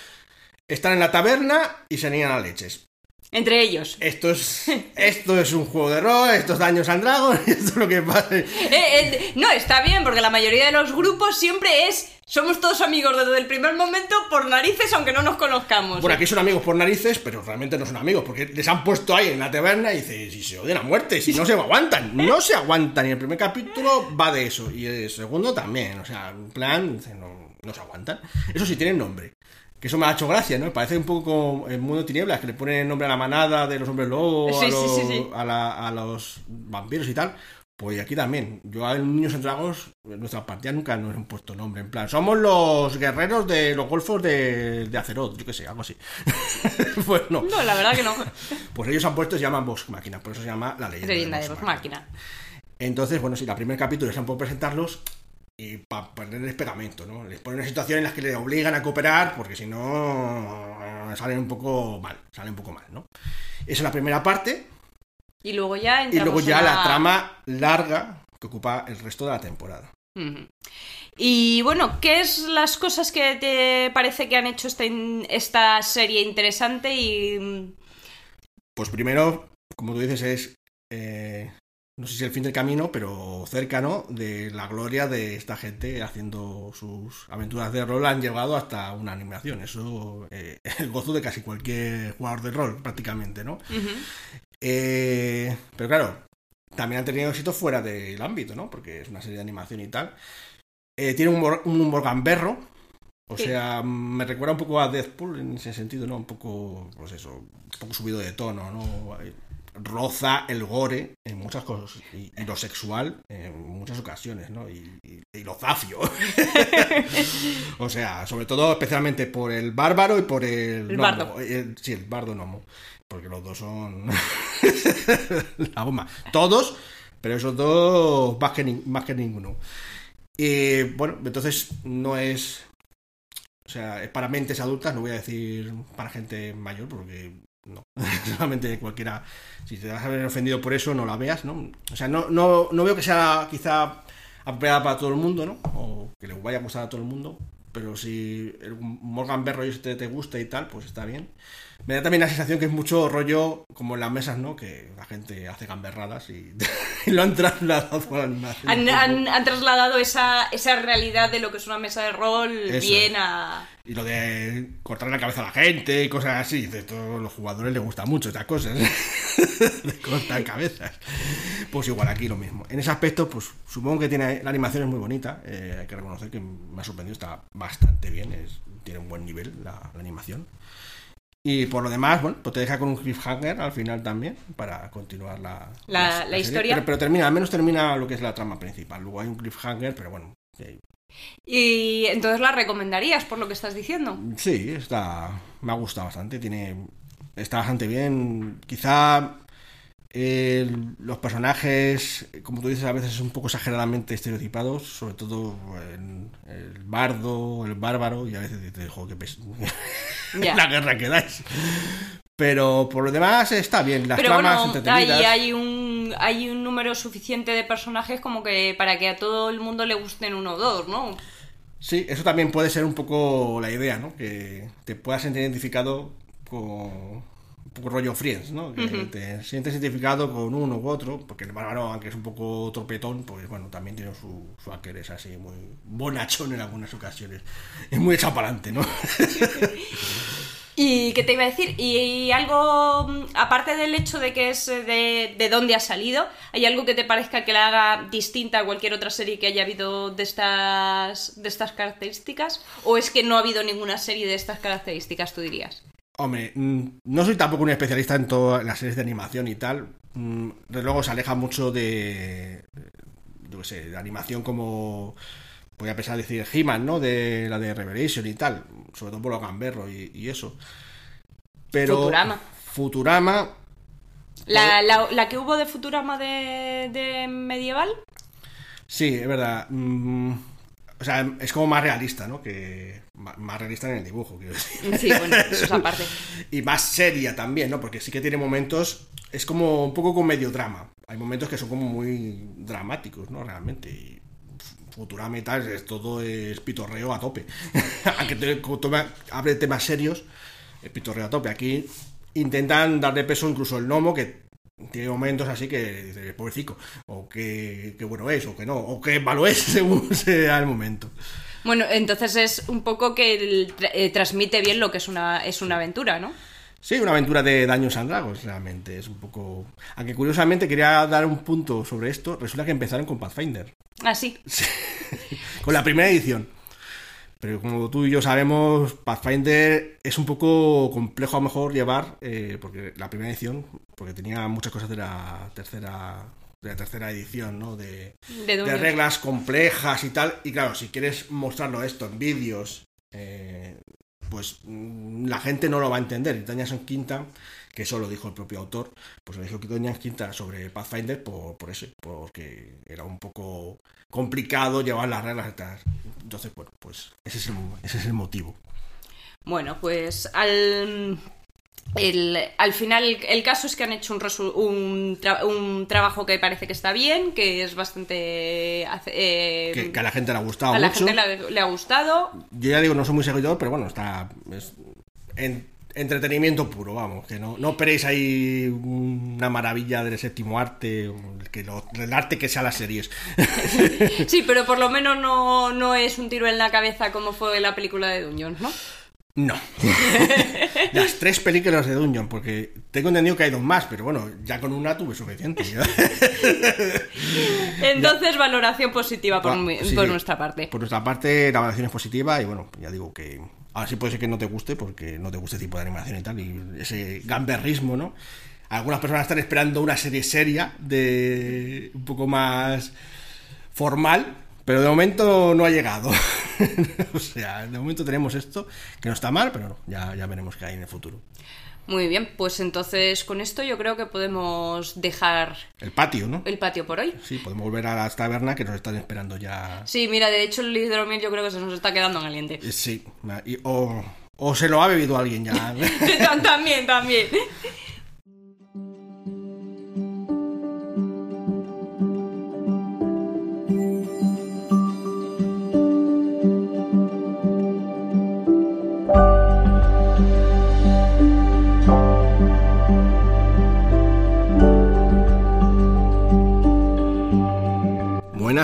Speaker 1: están en la taberna y se niegan a leches.
Speaker 2: Entre ellos.
Speaker 1: Esto es, esto es un juego de rol, esto es Daños and Dragons, esto es lo que pasa.
Speaker 2: Eh, eh, no, está bien, porque la mayoría de los grupos siempre es. Somos todos amigos desde el primer momento por narices, aunque no nos conozcamos.
Speaker 1: Bueno, aquí son amigos por narices, pero realmente no son amigos, porque les han puesto ahí en la taberna y dices, si se odian a muerte, si no se aguantan, no se aguantan. Y el primer capítulo va de eso, y el segundo también, o sea, en plan, no, no se aguantan. Eso sí, tienen nombre. Que eso me ha hecho gracia, ¿no? Parece un poco como el mundo de tinieblas, que le ponen nombre a la manada de los hombres lobos,
Speaker 2: Sí,
Speaker 1: a, los,
Speaker 2: sí, sí.
Speaker 1: A, la- a los vampiros y tal. Pues aquí también. Yo a Niños en Dragos, en nuestra partida nunca nos han puesto nombre. En plan, somos los guerreros de los golfos de, de Azeroth, yo qué sé, algo así. pues no.
Speaker 2: No, la verdad que no.
Speaker 1: Pues ellos han puesto, se llaman Vox Máquina, por eso se llama la leyenda.
Speaker 2: Leyenda de
Speaker 1: Vox
Speaker 2: Máquina.
Speaker 1: Entonces, bueno, sí, la primer capítulo es un poco presentarlos y para ponerles pegamento, ¿no? Les ponen en situaciones en las que les obligan a cooperar porque si no salen un poco mal, salen un poco mal, ¿no? Esa es la primera parte
Speaker 2: Y luego ya
Speaker 1: y luego ya la trama larga que ocupa el resto de la temporada.
Speaker 2: Y bueno, ¿qué es las cosas que te parece que han hecho esta, in- esta serie interesante y... mm,
Speaker 1: Pues primero, como tú dices, es eh, no sé si el fin del camino, pero cerca, ¿no? De la gloria de esta gente haciendo sus aventuras de rol han llegado hasta una animación. Eso eh, el gozo de casi cualquier jugador de rol, prácticamente, ¿no? Eh, pero claro, también han tenido éxito fuera del ámbito, ¿no? Porque es una serie de animación y tal. Eh, tiene un, un humor gamberro. O sea, me recuerda un poco a Deadpool en ese sentido, ¿no? Un poco, pues eso, un poco subido de tono, ¿no? Eh, Roza el gore en muchas cosas y, y lo sexual en muchas ocasiones, ¿no? Y, y- y lo zafio. o sea, sobre todo especialmente por el bárbaro y por el...
Speaker 2: El
Speaker 1: gnomo.
Speaker 2: bardo.
Speaker 1: El- sí, el bardo gnomo. Porque los dos son la bomba. Todos, pero esos dos más que, ni- más que ninguno. Y bueno, entonces no es. O sea, es para mentes adultas, no voy a decir para gente mayor, porque no. Solamente cualquiera. Si te vas a ver ofendido por eso, no la veas, ¿no? O sea, no, no, no veo que sea quizá apropiada para todo el mundo, ¿no? O que le vaya a gustar a todo el mundo. Pero si el Morgan Berro este te gusta y tal, pues está bien. Me da también la sensación que es mucho rollo como en las mesas, ¿no? Que la gente hace gamberradas y, y lo han trasladado a la.
Speaker 2: Han, han- han trasladado esa, esa realidad de lo que es una mesa de rol
Speaker 1: Eso
Speaker 2: bien
Speaker 1: es.
Speaker 2: a...
Speaker 1: Y lo de cortar la cabeza a la gente y cosas así. De todos los jugadores les gusta mucho estas cosas. de cortar cabezas. Pues igual aquí lo mismo. En ese aspecto, pues supongo que tiene la animación es muy bonita. eh, hay que reconocer que me ha sorprendido. Está bastante bien. Es, tiene un buen nivel la, la animación. Y por lo demás, bueno, pues te deja con un cliffhanger al final también para continuar la,
Speaker 2: La- historia.
Speaker 1: Pero, pero termina, al menos termina lo que es la trama principal. Luego hay un cliffhanger, pero bueno. Que-
Speaker 2: Y entonces la recomendarías por lo que estás diciendo.
Speaker 1: Sí, está. Me ha gustado bastante. Tiene. Está bastante bien. Quizá. El- los personajes, como tú dices, a veces son un poco exageradamente estereotipados, sobre todo el, el bardo, el bárbaro, y a veces dices, joder, qué pes... La guerra que dais. Pero por lo demás está bien, las
Speaker 2: Pero
Speaker 1: tramas
Speaker 2: bueno,
Speaker 1: entretenidas.
Speaker 2: hay, hay, un, hay un número suficiente de personajes como que para que a todo el mundo le gusten uno o dos, ¿no?
Speaker 1: Sí, eso también puede ser un poco la idea, ¿no? Que te puedas sentir identificado con un poco rollo Friends, ¿no? Que te sientes identificado con uno u otro, porque el bárbaro, aunque es un poco tropetón, pues bueno, también tiene su, su es así muy bonachón en algunas ocasiones. Es muy adelante, ¿no?
Speaker 2: ¿Y qué te iba a decir? Y algo, mm, aparte del hecho de que es eh, de, de dónde ha salido, ¿hay algo que te parezca que la haga distinta a cualquier otra serie que haya habido de estas, de estas características? ¿O es que no ha habido ninguna serie de estas características, tú dirías?
Speaker 1: Hombre, mm, no soy tampoco un especialista en todas las series de animación y tal. Mm, Desde luego se aleja mucho de, yo sé, de animación como, voy a pensar decir He-Man, ¿no? De la de Revelation y tal, sobre todo por los gamberros y, y eso. Pero
Speaker 2: Futurama.
Speaker 1: Futurama,
Speaker 2: ¿La, la- la que hubo de Futurama de, de medieval?
Speaker 1: sí, es verdad. mm, o sea, es como más realista, ¿no? Que más realista en el dibujo, quiero decir.
Speaker 2: Sí, bueno, eso es aparte.
Speaker 1: y más seria también, ¿no? Porque sí que tiene momentos, es como un poco con medio drama. Hay momentos que son como muy dramáticos, ¿no? Realmente. Y Futurama y tal, es, todo es pitorreo a tope. Te, hable de temas serios, es pitorreo a tope. Aquí intentan darle peso incluso el gnomo, que tiene momentos así que dices, pobrecito, o que, que bueno es, o que no, o que malo es, según sea el momento.
Speaker 2: Bueno, entonces es un poco que eh, transmite bien lo que es una, es una aventura, ¿no?
Speaker 1: Sí, una aventura de Daños and Dragons, realmente. Es un poco. Aunque curiosamente quería dar un punto sobre esto. Resulta que empezaron con Pathfinder.
Speaker 2: Ah, sí.
Speaker 1: Con la primera edición. Pero como tú y yo sabemos, Pathfinder es un poco complejo a lo mejor llevar. eh, porque la primera edición. Porque tenía muchas cosas de la tercera. De la tercera edición, ¿no? De,
Speaker 2: De
Speaker 1: reglas complejas y tal. Y claro, si quieres mostrarlo esto en vídeos, eh, pues mm, la gente no lo va a entender. Y and Quinta, que eso lo dijo el propio autor, pues lo dijo and Quinta sobre Pathfinder por, por eso, porque era un poco complicado llevar las reglas tal. Entonces, bueno, pues ese es el, ese es el motivo.
Speaker 2: Bueno, pues al, el, al final el, el caso es que han hecho un, resu- un, tra- un trabajo que parece que está bien, que es bastante... eh,
Speaker 1: Que, que a la gente le ha gustado
Speaker 2: a la
Speaker 1: mucho.
Speaker 2: gente le, le ha gustado.
Speaker 1: Yo ya digo, no soy muy seguidor, pero bueno, está. Es en- entretenimiento puro, vamos. Que no, no esperéis ahí una maravilla del séptimo arte, que lo- el arte que sea las series.
Speaker 2: Sí, pero por lo menos no, no es un tiro en la cabeza como fue la película de Dungeons, ¿no?
Speaker 1: No. Las tres películas de Dungeon, porque tengo entendido que hay dos más, pero bueno, ya con una tuve suficiente.
Speaker 2: Entonces, valoración positiva por,
Speaker 1: Ah,
Speaker 2: mi-
Speaker 1: sí,
Speaker 2: por
Speaker 1: sí.
Speaker 2: nuestra parte.
Speaker 1: Por nuestra parte, la valoración es positiva y bueno, ya digo que ahora sí puede ser que no te guste, porque no te guste el tipo de animación y tal, y ese gamberrismo, ¿no? Algunas personas están esperando una serie seria, de un poco más formal, pero de momento no ha llegado. o sea, de momento tenemos esto, que no está mal, pero no, ya, ya veremos qué hay en el futuro.
Speaker 2: Muy bien, pues entonces con esto yo creo que podemos dejar
Speaker 1: El patio, ¿no?
Speaker 2: el patio por hoy.
Speaker 1: Sí, podemos volver a las tabernas que nos están esperando ya.
Speaker 2: Sí, mira, de hecho el hidromiel yo creo que se nos está quedando en caliente.
Speaker 1: Eh, Sí, y- o, o se lo ha bebido alguien ya.
Speaker 2: también, también.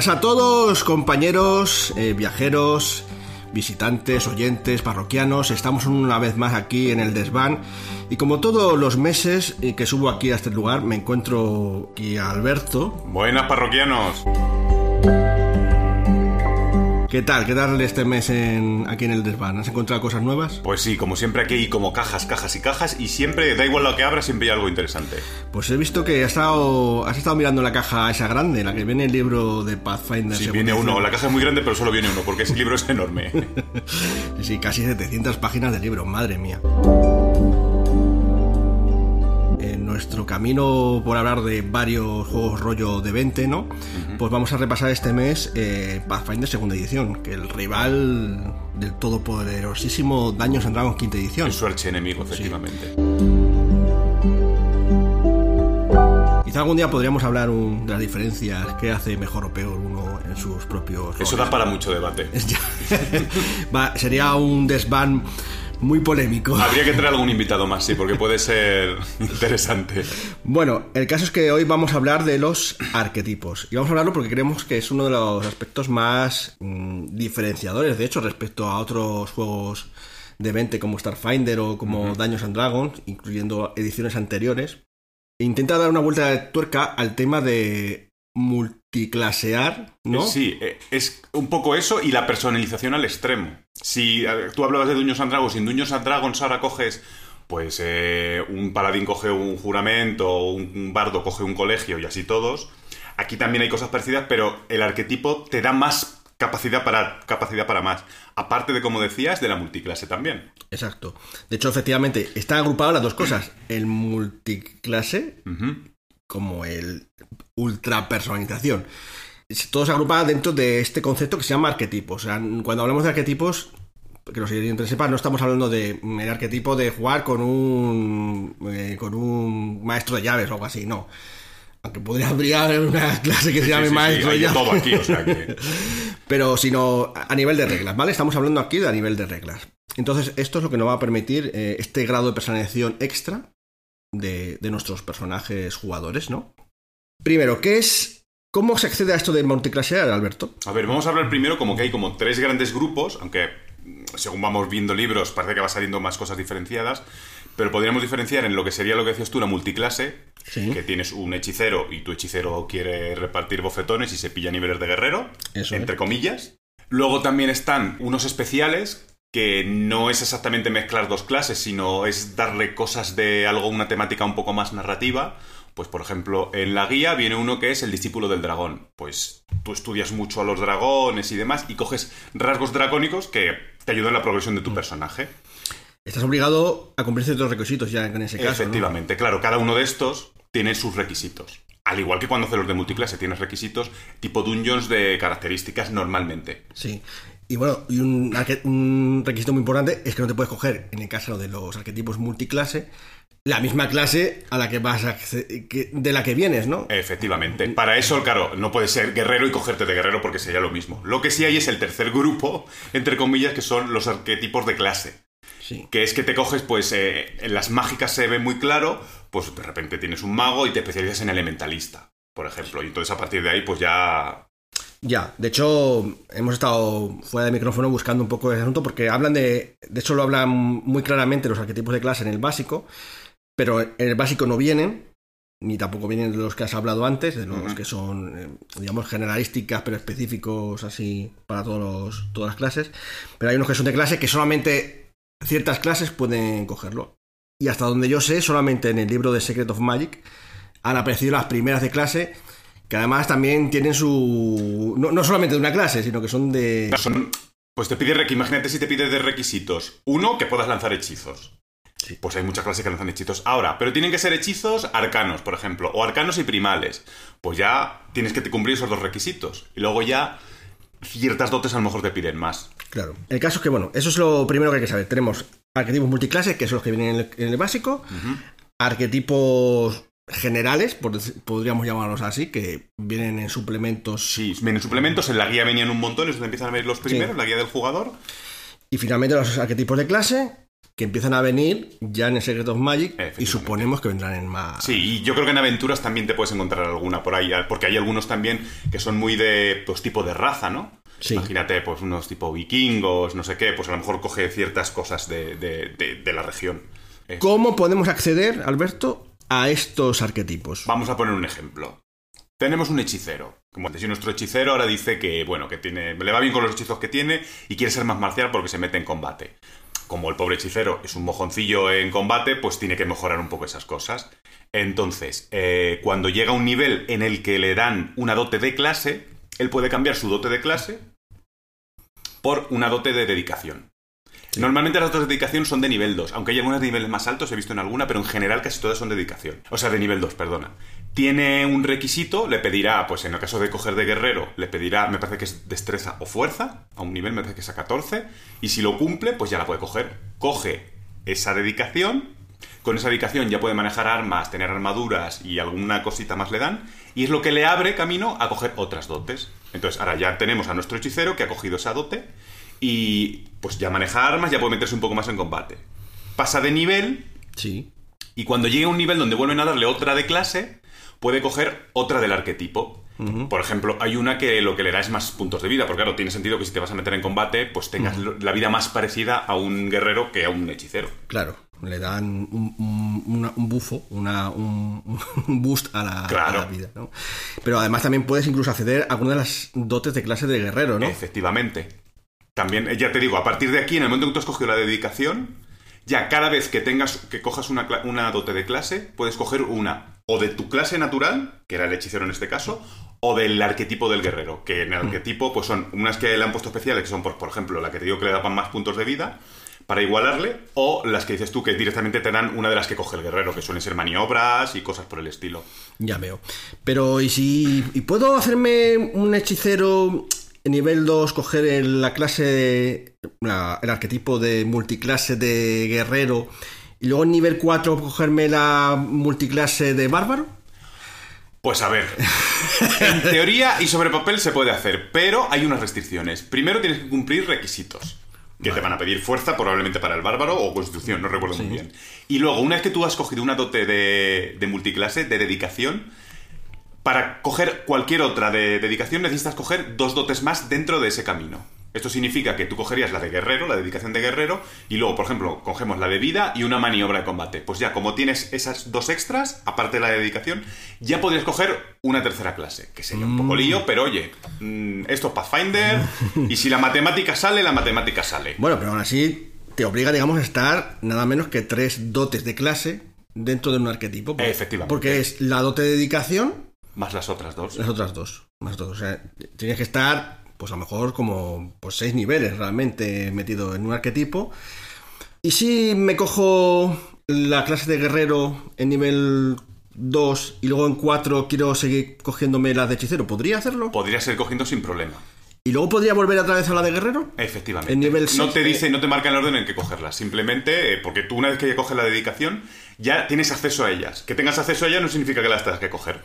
Speaker 1: A todos, compañeros, eh, viajeros, visitantes, oyentes, parroquianos. Estamos una vez más aquí en el desván. Y como todos los meses eh, que subo aquí a este lugar, me encuentro aquí a Alberto.
Speaker 8: Buenas parroquianos.
Speaker 1: ¿Qué tal? ¿Qué tal este mes en- aquí en el desván? ¿Has encontrado cosas nuevas?
Speaker 8: Pues sí, como siempre aquí hay como cajas, cajas y cajas y siempre, da igual lo que abra, siempre hay algo interesante.
Speaker 1: Pues he visto que has estado, has estado mirando la caja esa grande, la que viene el libro de Pathfinder.
Speaker 8: Sí, viene uno, la caja es muy grande pero solo viene uno porque ese libro es enorme.
Speaker 1: Sí, sí, casi 700 páginas de libro, madre mía. En nuestro camino por hablar de varios juegos rollo de 20, ¿no? Pues vamos a repasar este mes eh, Pathfinder segunda edición, que el rival del todopoderosísimo Daños and Dragons quinta edición.
Speaker 8: Es su archienemigo, efectivamente.
Speaker 1: Quizá algún día podríamos hablar un- de las diferencias que hace mejor o peor uno en sus propios
Speaker 8: Eso
Speaker 1: roles.
Speaker 8: da para mucho debate.
Speaker 1: Va, sería un desván muy polémico.
Speaker 8: Habría que traer algún invitado más, sí, porque puede ser interesante.
Speaker 1: Bueno, el caso es que hoy vamos a hablar de los arquetipos. Y vamos a hablarlo porque creemos que es uno de los aspectos más mm, diferenciadores, de hecho, respecto a otros juegos de 20 como Starfinder o como Daños and Dragons, incluyendo ediciones anteriores. Intenta dar una vuelta de tuerca al tema de multiclasear, ¿no?
Speaker 8: Sí, eh, es un poco eso y la personalización al extremo. Si tú hablabas de Dungeons and Dragons, y en Dungeons and Dragons ahora coges, pues eh, un paladín coge un juramento, un, bardo coge un colegio y así todos. Aquí también hay cosas parecidas, pero el arquetipo te da más capacidad para, capacidad para más. Aparte de, como decías, de la multiclase también.
Speaker 1: Exacto. De hecho, efectivamente, están agrupadas las dos cosas. El multiclase como el ultra personalización. Todo se agrupa dentro de este concepto que se llama arquetipos. O sea, cuando hablamos de arquetipos, que los oyentes sepan, no estamos hablando de mm, el arquetipo de jugar con un eh, con un maestro de llaves o algo así, no. Aunque podría haber una clase que se llame
Speaker 8: sí, sí,
Speaker 1: maestro de
Speaker 8: de
Speaker 1: llaves.
Speaker 8: todo aquí, o sea que...
Speaker 1: Pero sino a nivel de reglas, ¿vale? Estamos hablando aquí de a nivel de reglas. Entonces, esto es lo que nos va a permitir eh, este grado de personalización extra de, de nuestros personajes jugadores, ¿no? Primero, ¿qué es. ¿Cómo se accede a esto del multiclasear, Alberto?
Speaker 8: A ver, vamos a hablar primero como que hay como tres grandes grupos, aunque mm, según vamos viendo libros parece que va saliendo más cosas diferenciadas, pero podríamos diferenciar en lo que sería lo que decías tú, una multiclase,
Speaker 1: Sí.
Speaker 8: que tienes un hechicero y tu hechicero quiere repartir bofetones y se pilla niveles de guerrero,
Speaker 1: Eso
Speaker 8: entre comillas. Luego también están unos especiales que no es exactamente mezclar dos clases, sino es darle cosas de algo, una temática un poco más narrativa. Pues por ejemplo, en la guía viene uno que es el discípulo del dragón. Pues tú estudias mucho a los dragones y demás y coges rasgos dracónicos que te ayudan en la progresión de tu personaje.
Speaker 1: Estás obligado a cumplir ciertos requisitos ya en ese caso. ¿no?
Speaker 8: Efectivamente, claro, cada uno de estos tiene sus requisitos. Al igual que cuando haces los de multiclase tienes requisitos tipo dungeons de características normalmente.
Speaker 1: Sí. Y bueno, y un, un requisito muy importante es que no te puedes coger, en el caso de los arquetipos multiclase, la misma clase a la que vas a que- de la que vienes, ¿no?
Speaker 8: Efectivamente. Para eso, claro, no puedes ser guerrero y cogerte de guerrero porque sería lo mismo. Lo que sí hay es el tercer grupo, entre comillas, que son los arquetipos de clase.
Speaker 1: Sí.
Speaker 8: Que es que te coges, pues, eh, en las mágicas se ve muy claro, pues de repente tienes un mago y te especializas en elementalista, por ejemplo. Y entonces a partir de ahí, pues ya...
Speaker 1: Ya, de hecho, hemos estado fuera de micrófono buscando un poco ese asunto porque hablan de. De hecho, lo hablan muy claramente los arquetipos de clase en el básico, pero en el básico no vienen, ni tampoco vienen de los que has hablado antes, de los que son, eh, digamos, generalísticas, pero específicos así para todos los- todas las clases. Pero hay unos que son de clase que solamente ciertas clases pueden cogerlo. Y hasta donde yo sé, solamente en el libro de Secret of Magic han aparecido las primeras de clase, que además también tienen su... No, no solamente de una clase, sino que son de...
Speaker 8: Son, pues te pide, imagínate si te pide de requisitos. Uno, que puedas lanzar hechizos. Pues hay muchas clases que lanzan hechizos. Ahora, pero tienen que ser hechizos arcanos, por ejemplo, o arcanos y primales. Pues ya tienes que cumplir esos dos requisitos. Y luego ya ciertas dotes a lo mejor te piden más.
Speaker 1: Claro. El caso es que, bueno, eso es lo primero que hay que saber. Tenemos arquetipos multiclase, que son los que vienen en el, en el básico. Arquetipos generales, por podríamos llamarlos así, que vienen en suplementos.
Speaker 8: Sí, vienen suplementos, en la guía venían un montón, es donde empiezan a venir los primeros, la guía del jugador.
Speaker 1: Y finalmente los arquetipos de clase, que empiezan a venir ya en el Secret of Magic. Y suponemos que vendrán en más.
Speaker 8: Sí, y yo creo que en aventuras también te puedes encontrar alguna por ahí, porque hay algunos también que son muy de, pues, tipo de raza, ¿no?
Speaker 1: Sí.
Speaker 8: Imagínate, pues, unos tipo vikingos, no sé qué, pues a lo mejor coge ciertas cosas de, de- de- de la región. Eh,
Speaker 1: ¿Cómo podemos acceder, Alberto, a estos arquetipos?
Speaker 8: Vamos a poner un ejemplo. Tenemos un hechicero. Como antes, y nuestro hechicero ahora dice que, bueno, que tiene, le va bien con los hechizos que tiene y quiere ser más marcial porque se mete en combate. Como el pobre hechicero es un mojoncillo en combate, pues tiene que mejorar un poco esas cosas. Entonces, eh, cuando llega a un nivel en el que le dan una dote de clase, él puede cambiar su dote de clase por una dote de dedicación. Normalmente las dotes de dedicación son de nivel 2, aunque hay algunas de niveles más altos, he visto en alguna, pero en general casi todas son de dedicación. O sea, de nivel 2, perdona. Tiene un requisito, le pedirá, pues en el caso de coger de guerrero, le pedirá, me parece que es destreza o fuerza, a un nivel me parece que es a 14, y si lo cumple, pues ya la puede coger. Coge esa dedicación, con esa dedicación ya puede manejar armas, tener armaduras y alguna cosita más le dan, y es lo que le abre camino a coger otras dotes. Entonces, ahora ya tenemos a nuestro hechicero que ha cogido esa dote y pues ya maneja armas, ya puede meterse un poco más en combate. Pasa de nivel
Speaker 1: Sí.
Speaker 8: y cuando llegue a un nivel donde vuelven a darle otra de clase, puede coger otra del arquetipo. Por ejemplo, hay una que lo que le da es más puntos de vida, porque claro, tiene sentido que si te vas a meter en combate, pues tengas la vida más parecida a un guerrero que a un hechicero.
Speaker 1: Claro, le dan un, un- un bufo, una, un, un boost a la, a
Speaker 8: Claro.
Speaker 1: la vida, ¿no? Pero además también puedes incluso acceder a alguna de las dotes de clase de guerrero, ¿no?
Speaker 8: Efectivamente. También, eh, ya te digo, a partir de aquí, en el momento en que tú has cogido la dedicación, ya cada vez que tengas, que cojas una, una dote de clase, puedes coger una o de tu clase natural, que era el hechicero en este caso, o del arquetipo del guerrero, que en el arquetipo pues son unas que le han puesto especiales, que son, por, por ejemplo, la que te digo que le daban más puntos de vida, para igualarle, o las que dices tú que directamente te dan una de las que coge el guerrero, que suelen ser maniobras y cosas por el estilo.
Speaker 1: Ya veo. Pero, ¿y si y puedo hacerme un hechicero en nivel 2, coger el- la clase, la- el arquetipo de multiclase de guerrero, y luego en nivel 4 cogerme la multiclase de bárbaro?
Speaker 8: Pues a ver, en teoría y sobre papel se puede hacer, pero hay unas restricciones. Primero tienes que cumplir requisitos. Que te van a pedir fuerza, probablemente para el bárbaro o constitución, no recuerdo muy bien. Y luego, una vez que tú has cogido una dote de, de multiclase, de dedicación, para coger cualquier otra de dedicación necesitas coger dos dotes más dentro de ese camino. Esto significa que tú cogerías la de guerrero, la dedicación de guerrero, y luego, por ejemplo, cogemos la de vida y una maniobra de combate. Pues ya, como tienes esas dos extras, aparte de la de dedicación, ya podrías coger una tercera clase, que sería un poco lío, pero oye, mm, esto es Pathfinder, y si la matemática sale, la matemática sale.
Speaker 1: Bueno, pero aún así te obliga, digamos, a estar nada menos que tres dotes de clase dentro de un arquetipo.
Speaker 8: Efectivamente.
Speaker 1: Porque es la dote de dedicación,
Speaker 8: Más las otras dos.
Speaker 1: las otras dos. Más dos. O sea, tienes que estar, pues a lo mejor como pues seis niveles realmente metido en un arquetipo. Y si me cojo la clase de guerrero en nivel 2 y luego en 4 quiero seguir cogiéndome la de hechicero, ¿podría hacerlo?
Speaker 8: Podría ser cogiendo sin problema.
Speaker 1: ¿Y luego podría volver otra vez a la de guerrero?
Speaker 8: Efectivamente.
Speaker 1: En nivel
Speaker 8: no
Speaker 1: seis,
Speaker 8: te
Speaker 1: eh.
Speaker 8: dice, no te marca el orden en que cogerlas. Simplemente eh, porque tú una vez que ya coges la dedicación, ya tienes acceso a ellas. Que tengas acceso a ellas no significa que las tengas que coger.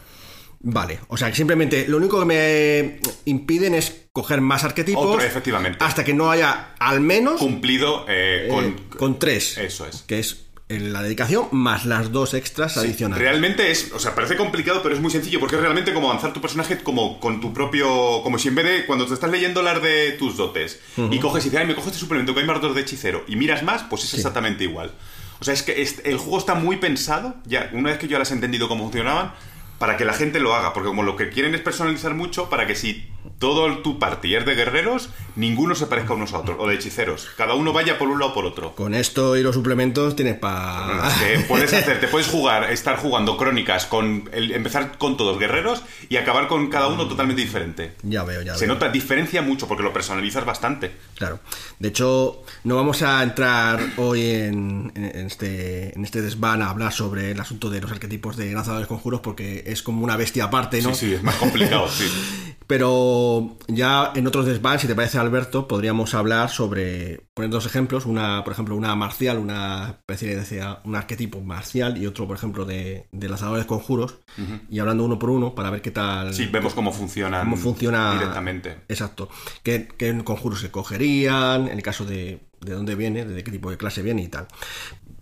Speaker 1: Vale, o sea que simplemente lo único que me impiden es coger más arquetipos.
Speaker 8: Otro, efectivamente.
Speaker 1: Hasta que no haya al menos
Speaker 8: Cumplido eh,
Speaker 1: eh,
Speaker 8: con...
Speaker 1: con tres.
Speaker 8: Eso es.
Speaker 1: Que es eh, la dedicación más las dos extras adicionales.
Speaker 8: Realmente es, o sea, parece complicado, pero es muy sencillo, porque es realmente como avanzar tu personaje como con tu propio. Como si en vez de cuando te estás leyendo las de tus dotes y coges y dices, ay, me cojo este suplemento que hay más dos de hechicero y miras más, pues es exactamente igual. O sea, es que es- el juego está muy pensado, ya, una vez que yo las he entendido cómo funcionaban, para que la gente lo haga, porque como lo que quieren es personalizar mucho, para que si todo tu party es de guerreros, ninguno se parezca unos a otros, o de hechiceros. Cada uno vaya por un lado o por otro.
Speaker 1: Con esto y los suplementos tienes para.
Speaker 8: Que puedes hacer, te puedes jugar, estar jugando crónicas con el- empezar con todos guerreros y acabar con cada uno totalmente diferente.
Speaker 1: ya veo, ya
Speaker 8: Se
Speaker 1: veo.
Speaker 8: nota, diferencia mucho porque lo personalizas bastante.
Speaker 1: Claro. De hecho, no vamos a entrar hoy en, en- en este, en este desván a hablar sobre el asunto de los arquetipos de lanzadores conjuros porque es como una bestia aparte, ¿no?
Speaker 8: Sí, sí, es más complicado, sí.
Speaker 1: Pero ya en otros desván, si te parece Alberto, podríamos hablar sobre poner dos ejemplos, una, por ejemplo, una marcial, una especie de un arquetipo marcial y otro, por ejemplo, de, de lanzadores conjuros, y hablando uno por uno para ver qué tal
Speaker 8: Sí, vemos cómo funcionan
Speaker 1: cómo funciona
Speaker 8: directamente.
Speaker 1: Exacto. ¿Qué, qué conjuros se cogerían? En el caso de, de dónde viene, de qué tipo de clase viene y tal.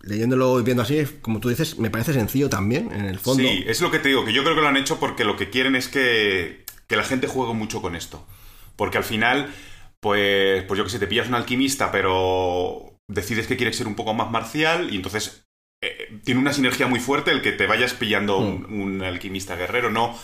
Speaker 1: Leyéndolo y viendo así, como tú dices, me parece sencillo también, en el fondo.
Speaker 8: Sí, es lo que te digo, que yo creo que lo han hecho porque lo que quieren es que, que la gente juegue mucho con esto. Porque al final, pues, pues yo que sé, te pillas un alquimista, pero decides que quieres ser un poco más marcial y entonces eh, tiene una sinergia muy fuerte el que te vayas pillando un, un alquimista guerrero. No,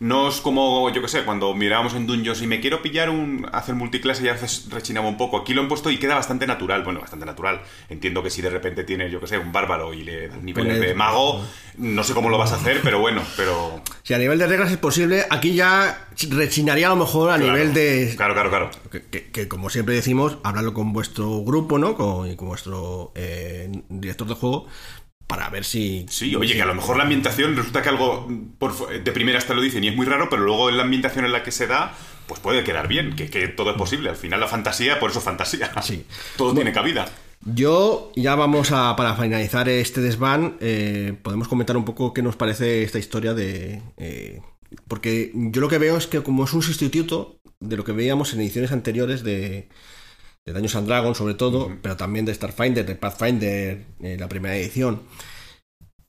Speaker 8: No es como, yo que sé, cuando mirábamos en Dungeons y me quiero pillar un. hacer multiclase y a veces rechinaba un poco. Aquí lo han puesto y queda bastante natural. Bueno, bastante natural. Entiendo que si de repente tienes, yo que sé, un bárbaro y le das nivel de mago, no sé cómo lo vas a hacer, pero bueno, pero.
Speaker 1: Si a nivel de reglas es posible, aquí ya rechinaría a lo mejor a
Speaker 8: Claro,
Speaker 1: nivel de...
Speaker 8: Claro, claro, claro.
Speaker 1: Que, que- que, como siempre decimos, hablarlo con vuestro grupo, ¿no? Con, con vuestro eh, director de juego para ver si...
Speaker 8: Sí, oye, que a lo mejor la ambientación resulta que algo por de primeras te lo dicen y es muy raro, pero luego en la ambientación en la que se da, pues puede quedar bien, que, que todo es posible. Al final la fantasía, por eso fantasía.
Speaker 1: Sí.
Speaker 8: Todo tiene cabida.
Speaker 1: Yo, ya vamos a, para finalizar este desván, eh, podemos comentar un poco qué nos parece esta historia de... eh, porque yo lo que veo es que como es un sustituto de lo que veíamos en ediciones anteriores de, de Dungeons and Dragons sobre todo, pero también de Starfinder, de Pathfinder, eh, la primera edición.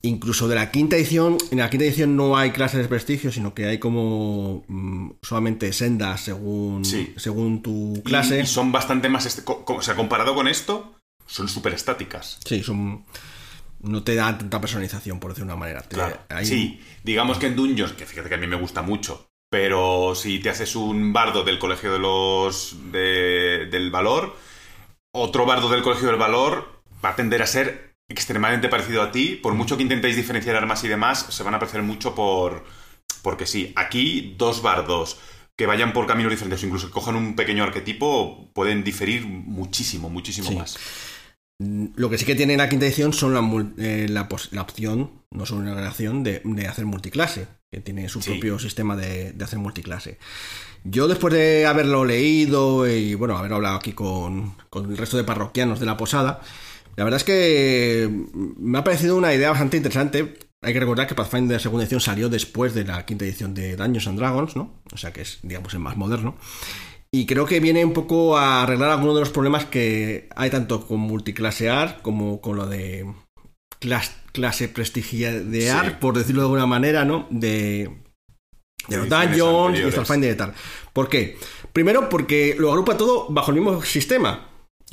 Speaker 1: Incluso de la quinta edición, en la quinta edición no hay clases de prestigio, sino que hay como mm, solamente sendas según,
Speaker 8: Sí.
Speaker 1: según tu clase.
Speaker 8: Y, son bastante más. est- co- co- O sea, comparado con esto, son súper estáticas.
Speaker 1: Sí, son. No te da tanta personalización, por decir de una manera.
Speaker 8: Claro. Sí, digamos que en Dungeons, que fíjate que a mí me gusta mucho, pero si te haces un bardo del colegio de los. de- del valor, otro bardo del colegio del valor va a tender a ser extremadamente parecido a ti. Por mucho que intentéis diferenciar armas y demás, se van a parecer mucho por. porque sí. Aquí, dos bardos que vayan por caminos diferentes o incluso que cojan un pequeño arquetipo pueden diferir muchísimo, muchísimo
Speaker 1: Sí.
Speaker 8: más.
Speaker 1: Lo que sí que tiene la quinta edición son la, eh, la, opción, no solo una relación, de, de hacer multiclase, que tiene su
Speaker 8: Sí.
Speaker 1: propio sistema de, de hacer multiclase. Yo después de haberlo leído y bueno, haber hablado aquí con, con el resto de parroquianos de la posada, la verdad es que me ha parecido una idea bastante interesante. Hay que recordar que Pathfinder segunda edición salió después de la quinta edición de Dungeons and Dragons, ¿no? O sea que es, digamos, el más moderno. Y creo que viene un poco a arreglar algunos de los problemas que hay tanto con multiclasear como con lo de clas- clase prestigiadear,
Speaker 8: Sí.
Speaker 1: por decirlo de alguna manera, ¿no? De, de los dungeons y. Starfinder y tal. ¿Por qué? Primero porque lo agrupa todo bajo el mismo sistema.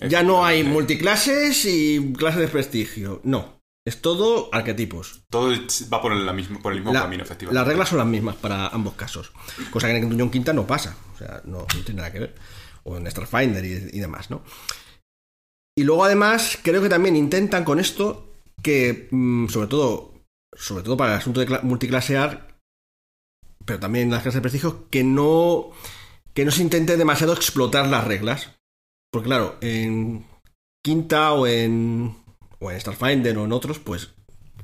Speaker 1: Ya no hay multiclases y clases de prestigio. No. Es todo arquetipos.
Speaker 8: Todo va por el, la mismo, por el mismo
Speaker 1: La-
Speaker 8: camino, efectivamente.
Speaker 1: las reglas son las mismas para ambos casos. Cosa que en Dungeon Quinta no pasa. O sea, no, no tiene nada que ver. O en Starfinder y, y demás, ¿no? Y luego además, creo que también intentan con esto que, mm, sobre todo, sobre todo para el asunto de cla- multiclasear, pero también las clases de prestigio, que no, que no se intente demasiado explotar las reglas. Porque claro, en Quinta o en, o en Starfinder o en otros, pues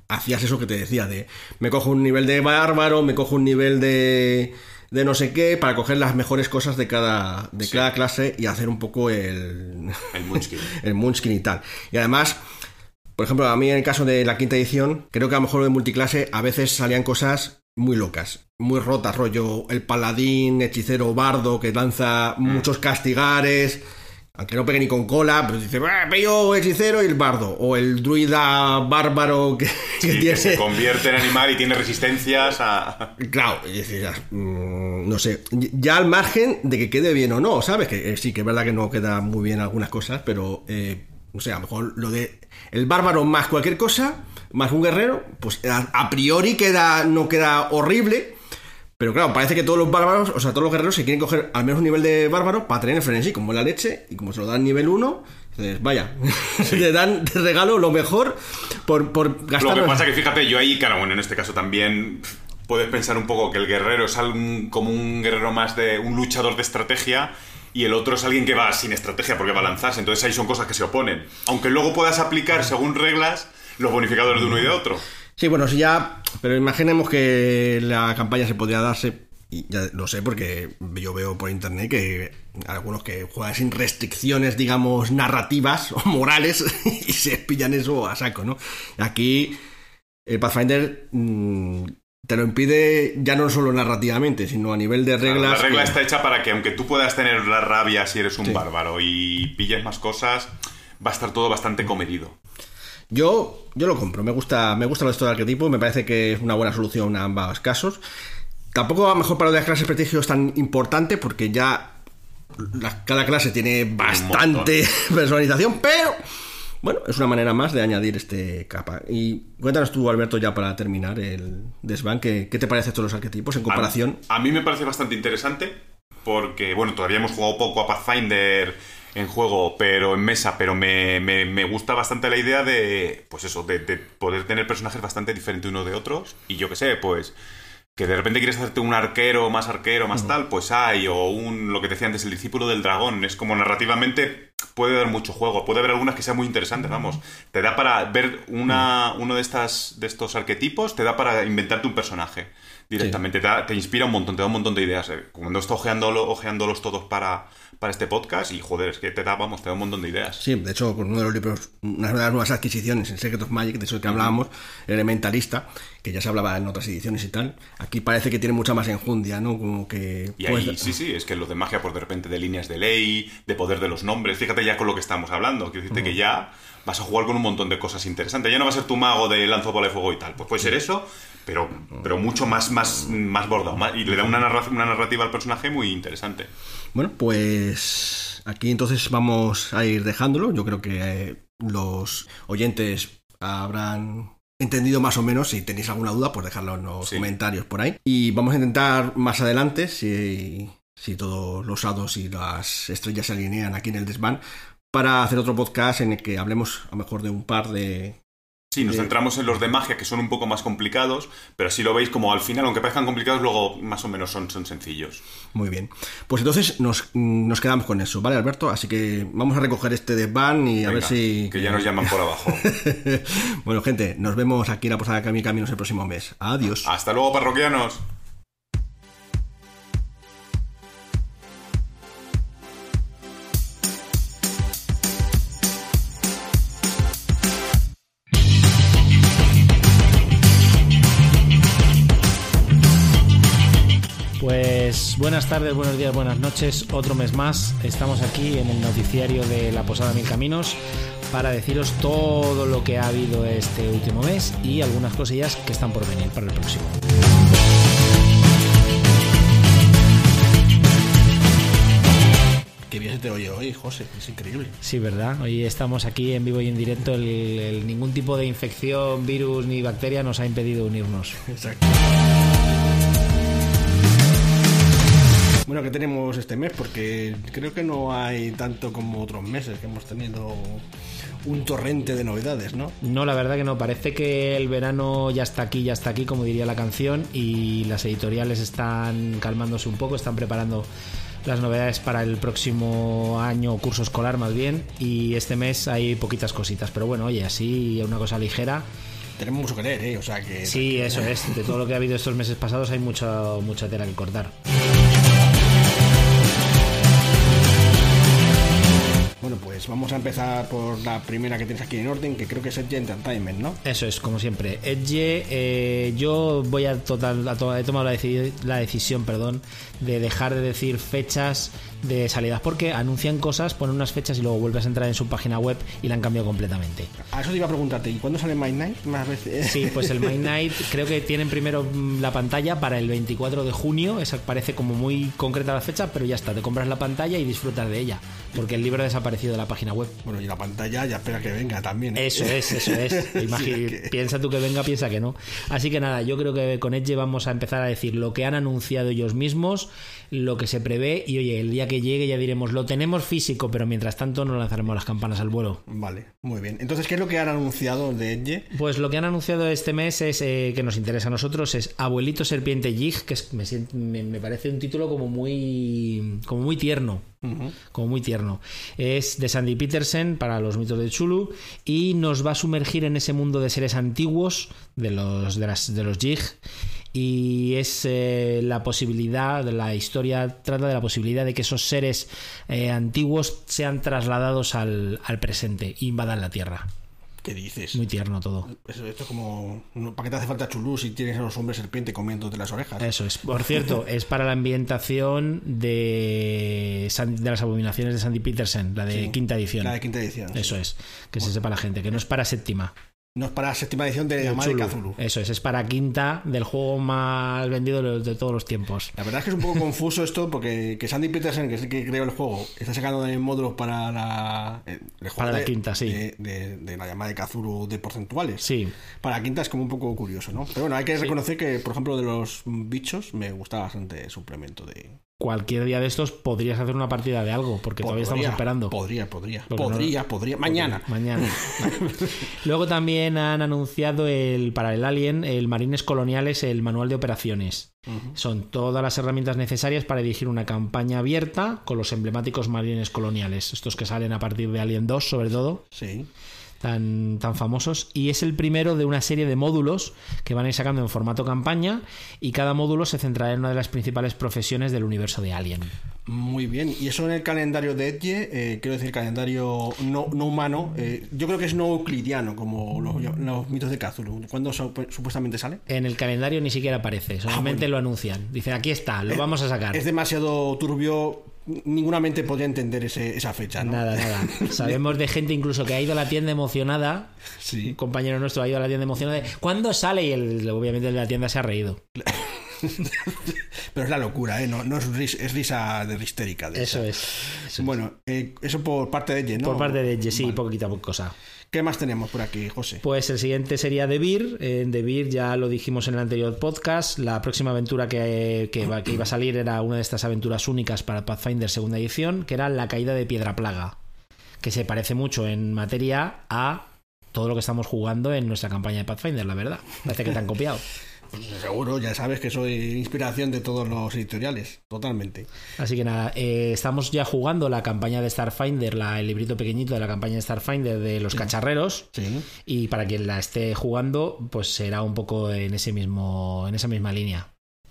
Speaker 1: hacías eso que te decía de me cojo un nivel de bárbaro, me cojo un nivel de de no sé qué para coger las mejores cosas de cada de
Speaker 8: Sí.
Speaker 1: cada clase y hacer un poco el
Speaker 8: El Munchkin.
Speaker 1: el Munchkin y tal. Y además, por ejemplo, a mí en el caso de la quinta edición, creo que a lo mejor de multiclase a veces salían cosas muy locas, muy rotas, rollo el paladín, hechicero, bardo que lanza muchos castigares. Aunque no pegue ni con cola, pero dice, "Ah, pello hechicero y el bardo. O el druida bárbaro que, que
Speaker 8: Sí,
Speaker 1: tiene.
Speaker 8: que se convierte en animal y tiene resistencias a...
Speaker 1: Claro, y decías, mm, no sé, ya al margen de que quede bien o no, ¿sabes? Que eh, sí, que es verdad que no queda muy bien algunas cosas, pero eh, no sé, a lo mejor lo de el bárbaro más cualquier cosa, más un guerrero, pues a, a priori queda, no queda horrible. Pero claro, parece que todos los bárbaros, o sea, todos los guerreros se quieren coger al menos un nivel de bárbaro para tener el frenesí, como la leche, y como se lo dan nivel 1, dices, vaya, te dan de regalo lo mejor por, por gastar.
Speaker 8: Lo que pasa que fíjate, yo ahí, claro, bueno, en este caso también puedes pensar un poco que el guerrero es algún- como un guerrero más de un luchador de estrategia y el otro es alguien que va sin estrategia porque va a lanzarse. Entonces ahí son cosas que se oponen. Aunque luego puedas aplicar según reglas los bonificadores de uno y de otro.
Speaker 1: Sí, bueno, si ya. Pero imaginemos que la campaña se podría darse. Y ya lo sé porque yo veo por internet que algunos que juegan sin restricciones, digamos, narrativas o morales y se pillan eso a saco, ¿no? Aquí el Pathfinder mm, te lo impide ya no solo narrativamente, sino a nivel de
Speaker 8: Claro,
Speaker 1: reglas.
Speaker 8: la regla
Speaker 1: que-
Speaker 8: está hecha para que aunque tú puedas tener la rabia si eres un
Speaker 1: Sí.
Speaker 8: bárbaro y pilles más cosas, va a estar todo bastante comedido.
Speaker 1: Yo, yo lo compro, me gusta, me gusta esto de arquetipo, me parece que es una buena solución a ambos casos. Tampoco a lo mejor para las clases prestigio es tan importante porque ya la- cada clase tiene bastante personalización, pero Bueno, es una manera más de añadir este capa. Y cuéntanos tú, Alberto, ya para terminar el desván, ¿qué, qué te parece estos los arquetipos en comparación?
Speaker 8: A, a mí me parece bastante interesante porque, bueno, todavía hemos jugado poco a Pathfinder en juego, pero en mesa, pero me, me- me gusta bastante la idea de, pues eso, de, de poder tener personajes bastante diferentes unos de otros. Y yo qué sé, pues que de repente quieres hacerte un arquero, más arquero, más tal, pues hay, o un, lo que te decía antes, el discípulo del dragón. Es como narrativamente puede dar mucho juego, puede haber algunas que sean muy interesantes, vamos. Te da para ver una, uno de, estas, de estos arquetipos, te da para inventarte un personaje directamente. Te, da- te inspira un montón, te da un montón de ideas. eh. Cuando estoy ojeándolo, ojeándolos todos para, para este podcast, y joder, es que te da, vamos, te da un montón de ideas.
Speaker 1: Sí, de hecho, con uno de los libros, una de las nuevas adquisiciones en Secret of Magic, de eso que hablábamos, el Elementalista, que ya se hablaba en otras ediciones y tal, aquí parece que tiene mucha más enjundia, ¿no? Como que...
Speaker 8: Y
Speaker 1: pues,
Speaker 8: ahí, sí, sí, es que lo de magia, pues de repente de líneas de ley, de poder de los nombres, fíjate ya con lo que estamos hablando, quiero decirte que ya vas a jugar con un montón de cosas interesantes. Ya no va a ser tu mago de lanzo bola de fuego y tal, pues puede ser eso, pero, pero mucho más, más, más bordado, más- y le da una, narra- una narrativa al personaje muy interesante.
Speaker 1: Bueno, pues aquí entonces vamos a ir dejándolo. Yo creo que eh, los oyentes habrán entendido más o menos. Si tenéis alguna duda, pues dejadlo en los
Speaker 8: Sí.
Speaker 1: comentarios por ahí. Y vamos a intentar más adelante, si, si todos los hados y las estrellas se alinean aquí en el desván, para hacer otro podcast en el que hablemos a lo mejor de un par de...
Speaker 8: Sí, nos centramos en los de magia, que son un poco más complicados, pero si lo veis como al final, aunque parezcan complicados, luego más o menos son, son sencillos.
Speaker 1: Muy bien. Pues entonces nos, nos quedamos con eso, ¿vale, Alberto? Así que vamos a recoger este desván y a ver si...
Speaker 8: Que ya nos llaman por abajo.
Speaker 1: bueno, gente, nos vemos aquí en la Posada de Cami Caminos el próximo mes. Adiós.
Speaker 8: Hasta luego, parroquianos.
Speaker 3: Buenas tardes, buenos días, buenas noches. Otro mes más. Estamos aquí en el noticiario de la Posada Mil Caminos para deciros todo lo que ha habido este último mes y algunas cosillas que están por venir para el próximo.
Speaker 1: Qué bien se te oye hoy, José. Es increíble.
Speaker 3: Sí, ¿verdad? Hoy estamos aquí en vivo y en directo. El, el- ningún tipo de infección, virus ni bacteria nos ha impedido unirnos.
Speaker 1: Exacto. Bueno, ¿qué tenemos este mes? Porque creo que no hay tanto como otros meses que hemos tenido un torrente de novedades, ¿no?
Speaker 3: No, la verdad que no. Parece que el verano ya está aquí, ya está aquí, como diría la canción, y las editoriales están calmándose un poco, están preparando las novedades para el próximo año, curso escolar más bien, y este mes hay poquitas cositas. Pero bueno, oye, así una cosa ligera.
Speaker 1: Tenemos mucho que leer, ¿eh? O sea que...
Speaker 3: Sí, eso es. De todo lo que ha habido estos meses pasados hay mucha, mucha tela que cortar.
Speaker 1: Pues vamos a empezar por la primera que tienes aquí en orden, que creo que es Edge Entertainment, ¿no?
Speaker 3: Eso es, como siempre. Edge, eh, yo voy a total, a to- he tomado la, deci- la decisión, perdón, de dejar de decir fechas de salidas, porque anuncian cosas, ponen unas fechas y luego vuelves a entrar en su página web y la han cambiado completamente.
Speaker 1: A eso te iba a preguntarte, ¿y cuándo sale My Night? Más veces.
Speaker 3: Sí, pues el My Night creo que tienen primero mm, la pantalla para el 24 de junio, esa parece como muy concreta la fecha, pero ya está, te compras la pantalla y disfrutas de ella, porque el libro ha desaparecido de la página web.
Speaker 1: Bueno, y la pantalla ya espera que venga también. ¿eh?
Speaker 3: Eso es, eso es. Imagi-
Speaker 1: Sí, es que-
Speaker 3: Piensa tú que venga, piensa que no. Así que nada, yo creo que con Edge vamos a empezar a decir lo que han anunciado ellos mismos, lo que se prevé y oye, el día que llegue ya diremos, lo tenemos físico, pero mientras tanto no lanzaremos las campanas al vuelo.
Speaker 1: Vale, muy bien. Entonces, ¿qué es lo que han anunciado de Edge?
Speaker 3: Pues lo que han anunciado este mes es eh, que nos interesa a nosotros es Abuelito Serpiente Jig, que es- me, me- me parece un título como muy como muy tierno. Como muy tierno. Es de Sandy Petersen para los mitos de Chulu y nos va a sumergir en ese mundo de seres antiguos de los, de las, de los Jig. Y es eh, la posibilidad, la historia trata de la posibilidad de que esos seres eh, antiguos sean trasladados al, al presente e invadan la Tierra.
Speaker 1: ¿Qué dices?
Speaker 3: Muy tierno todo.
Speaker 1: Eso- esto es como... ¿Para qué te hace falta chulú si tienes a los hombres serpiente comiéndote las orejas?
Speaker 3: Eso es. Por cierto, es para la ambientación de, de las abominaciones de Sandy Petersen, la de
Speaker 1: Sí,
Speaker 3: quinta edición.
Speaker 1: La de quinta edición. sí.
Speaker 3: Eso es. Que se sepa la gente, que no es para séptima.
Speaker 1: No es para séptima edición de Llamada de. Cthulhu.
Speaker 3: Eso es, es para quinta del juego más vendido de, todos los tiempos.
Speaker 1: La verdad es que es un poco confuso esto porque que Sandy Petersen, que es el que creó el juego, está sacando módulos para la, el juego
Speaker 3: Para la
Speaker 1: de-
Speaker 3: quinta, sí.
Speaker 1: De, de- de la llamada de Cthulhu de porcentuales.
Speaker 3: Sí.
Speaker 1: Para la quinta es como un poco curioso, ¿no? Pero bueno, hay que reconocer que, por ejemplo, de los bichos me gusta bastante el suplemento de...
Speaker 3: Cualquier día de estos podrías hacer una partida de algo, porque todavía estamos esperando.
Speaker 1: Podría, podría.
Speaker 3: Porque no-
Speaker 1: podría, podría. Mañana.
Speaker 3: Mañana. Luego también han anunciado el para el Alien, el Marines Coloniales, el manual de operaciones. Son todas las herramientas necesarias para dirigir una campaña abierta con los emblemáticos Marines Coloniales, estos que salen a partir de Alien 2 sobre todo.
Speaker 1: Sí.
Speaker 3: Tan, tan famosos y es el primero de una serie de módulos que van a ir sacando en formato campaña y cada módulo se centrará en una de las principales profesiones del universo de Alien.
Speaker 1: Muy bien. Y eso en el calendario de Edge, eh, quiero decir, calendario no, no humano, eh, yo creo que es no euclidiano, como los, los mitos de Cthulhu. ¿Cuándo su- supuestamente sale?
Speaker 3: En el calendario ni siquiera aparece, solamente lo anuncian. Dicen, aquí está, lo vamos a sacar.
Speaker 1: Es demasiado turbio. Ninguna mente podría entender ese- esa fecha, ¿no?
Speaker 3: Nada, nada. Sabemos de gente incluso que ha ido a la tienda emocionada.
Speaker 1: Sí.
Speaker 3: Un compañero nuestro ha ido a la tienda emocionada. de, ¿Cuándo sale? Y el, obviamente el de la tienda se ha reído.
Speaker 1: Pero es la locura, ¿eh? No, no es, ris- es risa de histérica. de
Speaker 3: Eso es. eso es.
Speaker 1: Bueno, eh, eso por parte de Edge, ¿no?
Speaker 3: Por parte de Jesse,
Speaker 1: Vale.
Speaker 3: poquita cosa.
Speaker 1: ¿Qué más tenemos por aquí, José?
Speaker 3: Pues el siguiente sería The Beer. En The Beer ya lo dijimos en el anterior podcast. La próxima aventura que, que iba a salir era una de estas aventuras únicas para Pathfinder segunda edición, que era La caída de Piedra Plaga. Que se parece mucho en materia a todo lo que estamos jugando en nuestra campaña de Pathfinder, la verdad. Parece que te han copiado.
Speaker 1: Pues seguro, ya sabes que soy inspiración de todos los editoriales, totalmente.
Speaker 3: Así que nada, eh, estamos ya jugando la campaña de Starfinder, la, el librito pequeñito de la campaña de Starfinder de los cacharreros.
Speaker 1: Sí.
Speaker 3: Y para quien la esté jugando, pues será un poco en ese mismo, en esa misma línea.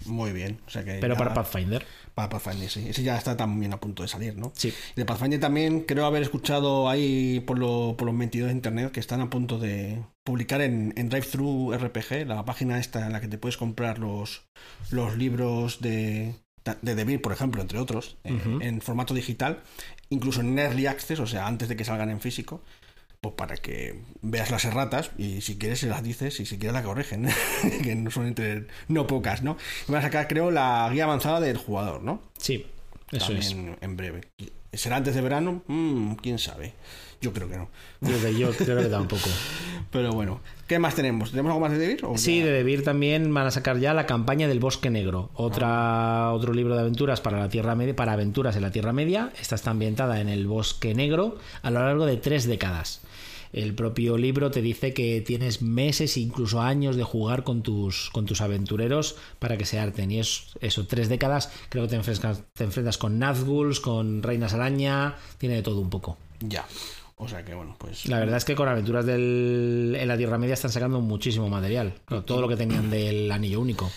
Speaker 1: Muy bien. O sea que
Speaker 3: Pero
Speaker 1: ya-
Speaker 3: para Pathfinder.
Speaker 1: Para Pathfinder, sí. Ese ya está también a punto de salir, ¿no?
Speaker 3: Sí.
Speaker 1: De Pathfinder también creo haber escuchado ahí por, lo- por los mentidos de internet que están a punto de publicar en, en DriveThru RPG, la página esta en la que te puedes comprar los, los libros de, de Beer, por ejemplo, entre otros, eh, en formato digital, incluso en Early Access, o sea, antes de que salgan en físico. Pues para que veas las erratas y si quieres se las dices y si quieres la corrigen, que no son entre no pocas, ¿no? Y van a sacar, creo, la guía avanzada del jugador, ¿no?
Speaker 3: Sí, eso
Speaker 1: También en breve. ¿Será antes de verano? Mm, ¿Quién sabe? Yo creo que no.
Speaker 3: es. Yo, yo creo que tampoco.
Speaker 1: Pero bueno, ¿qué más tenemos? ¿Tenemos algo más de Debir?
Speaker 3: Sí,
Speaker 1: ya?
Speaker 3: de Debir también van a sacar ya la campaña del Bosque Negro, otra otro libro de aventuras para la Tierra Media, para aventuras en la Tierra Media. Esta está ambientada en el Bosque Negro a lo largo de tres décadas. El propio libro te dice que tienes meses, incluso años de jugar con tus, con tus aventureros para que se harten. Y es eso, tres décadas. Creo que te enfrentas, te enfrentas con Nazguls, con Reinas Araña, tiene de todo un poco.
Speaker 1: Ya. O sea que bueno, pues.
Speaker 3: La verdad es que con aventuras del, en la Tierra Media están sacando muchísimo material. Todo lo que tenían del anillo único.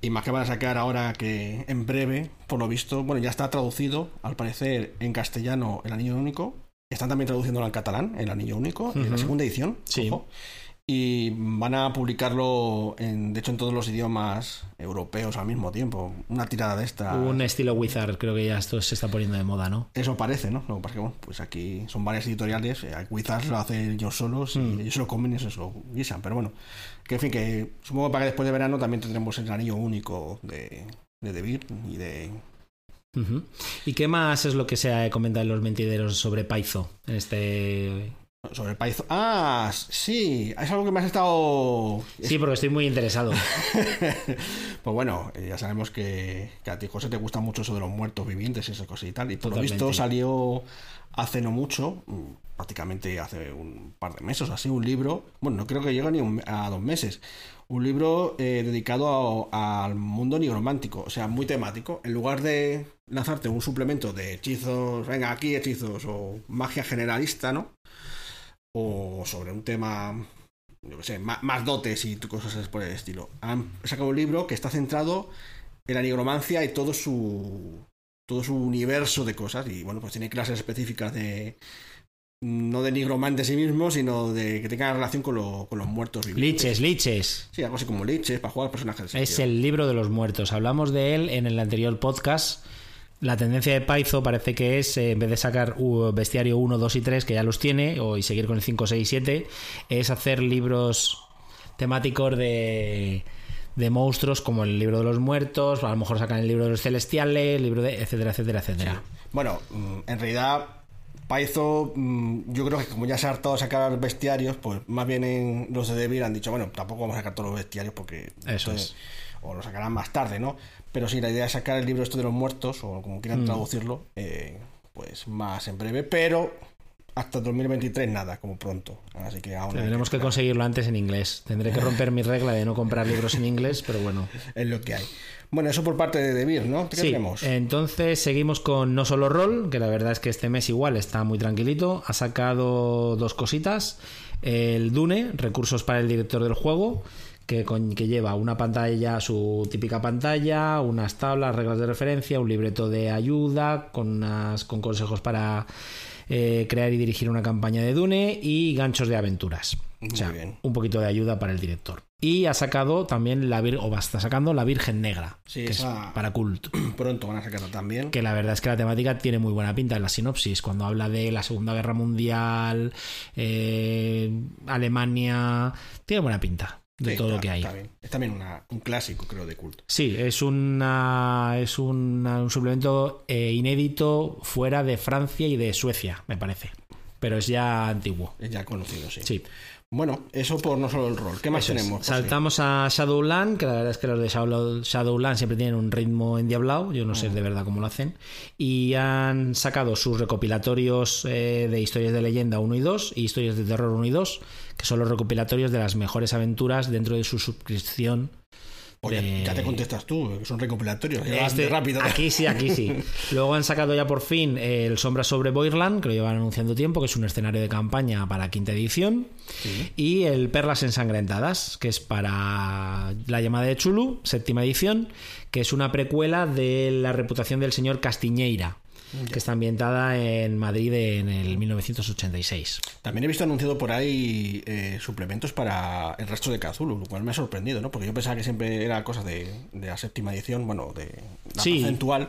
Speaker 1: Y más que van a sacar ahora que en breve, por lo visto, bueno, ya está traducido, al parecer, en castellano el anillo único. Están también traduciéndolo al catalán, el anillo único, en la segunda edición.
Speaker 3: Sí.
Speaker 1: ojo. Y van a publicarlo, en, de hecho, en todos los idiomas europeos al mismo tiempo. Una tirada de esta.
Speaker 3: Un estilo Wizard, creo que ya esto se está poniendo de moda, ¿no?
Speaker 1: Eso parece, ¿no? Lo que pasa es que, bueno, pues aquí son varias editoriales. eh, Wizards lo hacen ellos solos y
Speaker 3: Mm.
Speaker 1: ellos se lo comen y eso se lo guisan. Pero bueno, que en fin, que supongo que para que después de verano también tendremos el anillo único de, de Beer y de.
Speaker 3: ¿Y qué más es lo que se ha comentado en los mentideros sobre Paizo? En este.
Speaker 1: Sobre Python. Ah, sí, es algo que me has estado.
Speaker 3: Sí, porque estoy muy interesado.
Speaker 1: Pues bueno, eh, ya sabemos que, que a ti, José, te gusta mucho eso de los muertos vivientes y esas cosas y tal. Y por lo
Speaker 3: Totalmente.
Speaker 1: visto salió hace no mucho, mm, prácticamente hace un par de meses, así, un libro. Bueno, no creo que llegue ni un- a dos meses. Un libro eh, dedicado a- al mundo nigromántico, o sea, muy temático. En lugar de lanzarte un suplemento de hechizos, venga, aquí hechizos o magia generalista, ¿no? O sobre un tema yo qué sé, más, dotes y cosas por el estilo. Han sacado un libro que está centrado en la nigromancia y todo su todo su universo de cosas y bueno, pues tiene clases específicas de no de nigromante en sí mismo, sino de que tenga relación con, lo- con los muertos vivientes.
Speaker 3: Liches, liches.
Speaker 1: Sí, algo así como liches para jugar personajes.
Speaker 3: Es el libro de los muertos. Hablamos de él en el anterior podcast La tendencia de Paizo parece que es, eh, en vez de sacar uh, bestiario 1, 2 y 3, que ya los tiene, o y seguir con el 5, 6 y 7, es hacer libros temáticos de, de monstruos como el libro de los muertos, a lo mejor sacan el libro de los celestiales, el libro de etcétera, etcétera, etcétera.
Speaker 1: Bueno, mm, en realidad, Paizo, mm, yo creo que como ya se ha hartado de sacar bestiarios, pues más bien en los de Devil han dicho, bueno, tampoco vamos a sacar todos los bestiarios porque...
Speaker 3: Eso
Speaker 1: entonces-
Speaker 3: es.
Speaker 1: O lo sacarán más tarde, ¿no? Pero sí, la idea es sacar el libro esto de los muertos, o como quieran
Speaker 3: Mm.
Speaker 1: traducirlo, eh, pues más en breve, pero hasta 2023 nada, como pronto. Así que hay
Speaker 3: Tendremos que conseguirlo antes en inglés. Tendré que romper mi regla de no comprar libros en inglés, pero bueno.
Speaker 1: Es lo que hay. Bueno, eso por parte de Devir, ¿no? ¿Qué
Speaker 3: Sí,
Speaker 1: tenemos?
Speaker 3: entonces seguimos con No Solo Roll, que la verdad es que este mes igual está muy tranquilito. Ha sacado dos cositas. El Dune, recursos para el director del juego, que, con- que lleva una pantalla, su típica pantalla, unas tablas, reglas de referencia, un libreto de ayuda, con, unas, con consejos para eh, crear y dirigir una campaña de Dune y ganchos de aventuras.
Speaker 1: Muy
Speaker 3: o sea,
Speaker 1: bien.
Speaker 3: un poquito de ayuda para el director. Y ha sacado también la Vir- o está sacando la Virgen Negra,
Speaker 1: Sí,
Speaker 3: que
Speaker 1: esa-
Speaker 3: es para cult.
Speaker 1: Pronto van a sacarlo también.
Speaker 3: Que la verdad es que la temática tiene muy buena pinta en la sinopsis. Cuando habla de la Segunda Guerra Mundial, eh, Alemania, tiene buena pinta de
Speaker 1: Sí,
Speaker 3: todo
Speaker 1: está-
Speaker 3: lo que hay.
Speaker 1: está bien. Es también una- un clásico, creo, de culto.
Speaker 3: Sí, es una es una- un suplemento eh, inédito fuera de Francia y de Suecia, me parece. Pero es ya antiguo.
Speaker 1: Es ya conocido, sí.
Speaker 3: Sí.
Speaker 1: Bueno, eso por no solo el rol. ¿Qué más tenemos? José?
Speaker 3: Saltamos a Shadowland, que la verdad es que los de Shadow- Shadowland siempre tienen un ritmo endiablado, yo no sé de verdad cómo lo hacen, y han sacado sus recopilatorios eh, de historias de leyenda 1 y 2 y historias de terror 1 y 2, que son los recopilatorios de las mejores aventuras dentro de su suscripción.
Speaker 1: Oye,
Speaker 3: de-
Speaker 1: ya te contestas tú, son recopilatorios.
Speaker 3: Este-
Speaker 1: rápido.
Speaker 3: Aquí sí, aquí sí. Luego han sacado ya por fin el Sombra sobre Boirland, que lo llevan anunciando tiempo, que es un escenario de campaña para quinta edición. Y el Perlas ensangrentadas, que es para la llamada de Chulu, séptima edición, que es una precuela de la reputación del señor Castiñeira, que está ambientada en Madrid en el 1986.
Speaker 1: También he visto anunciado por ahí eh, suplementos para el resto de Cthulhu, lo cual me ha sorprendido, ¿no? Porque yo pensaba que siempre era cosas de, de la séptima edición, bueno, de la
Speaker 3: Sí,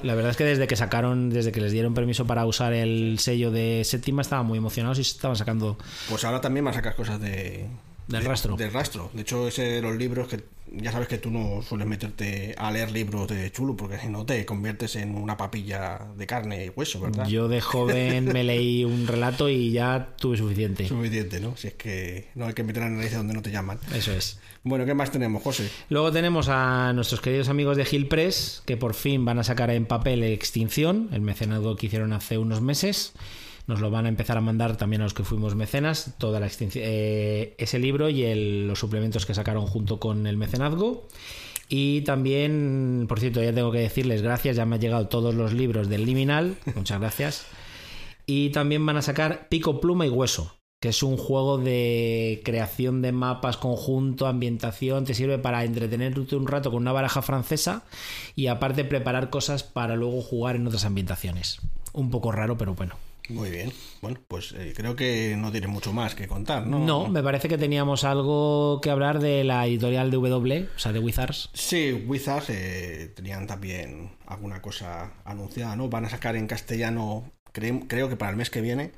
Speaker 3: la verdad es que desde que sacaron, desde que les dieron permiso para usar el sello de séptima, estaban muy emocionados y estaban sacando
Speaker 1: Pues ahora también van a sacar cosas de...
Speaker 3: Del
Speaker 1: de-
Speaker 3: rastro.
Speaker 1: Del rastro. De hecho, ese de los libros que ya sabes que tú no sueles meterte a leer libros de chulo porque si no te conviertes en una papilla de carne y hueso, ¿verdad?
Speaker 3: Yo de joven me leí un relato y ya tuve suficiente.
Speaker 1: Suficiente, ¿no? Si es que no hay que meter la nariz donde no te llaman.
Speaker 3: Eso es.
Speaker 1: Bueno, ¿qué más tenemos, José?
Speaker 3: Luego tenemos a nuestros queridos amigos de Hill Press, que por fin van a sacar en papel Extinción, el mecenado que hicieron hace unos meses. Nos lo van a empezar a mandar también a los que fuimos mecenas, toda la extinción, eh, ese libro y los suplementos que sacaron junto con el mecenazgo. Y también, por cierto, ya tengo que decirles gracias, ya me han llegado todos los libros del Liminal, muchas gracias. Y también van a sacar Pico, Pluma y Hueso, que es un juego de creación de mapas, conjunto, ambientación, te sirve para entretenerte un rato con una baraja francesa y aparte preparar cosas para luego jugar en otras ambientaciones. Un poco raro, pero bueno.
Speaker 1: Muy bien. Bueno, pues eh, creo que no tiene mucho más que contar, ¿no?
Speaker 3: No, me parece que teníamos algo que hablar de la editorial de W, o sea, de Wizards.
Speaker 1: Sí, Wizards eh, tenían también alguna cosa anunciada, ¿no? Van a sacar en castellano, cre- creo que para el mes que viene,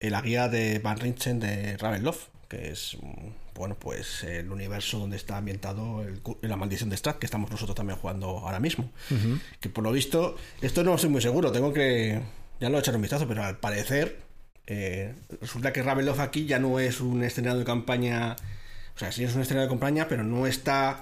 Speaker 1: eh, la guía de Van Rinchen de Ravenloft, que es, mm, bueno, pues el universo donde está ambientado el la maldición de Strat, que estamos nosotros también jugando ahora mismo. Que por lo visto, esto no estoy muy seguro, tengo que, ya lo un vistazo, pero al parecer, eh, resulta que Ravenloft aquí ya no es un escenario de campaña, o sea, sí es un escenario de campaña, pero no está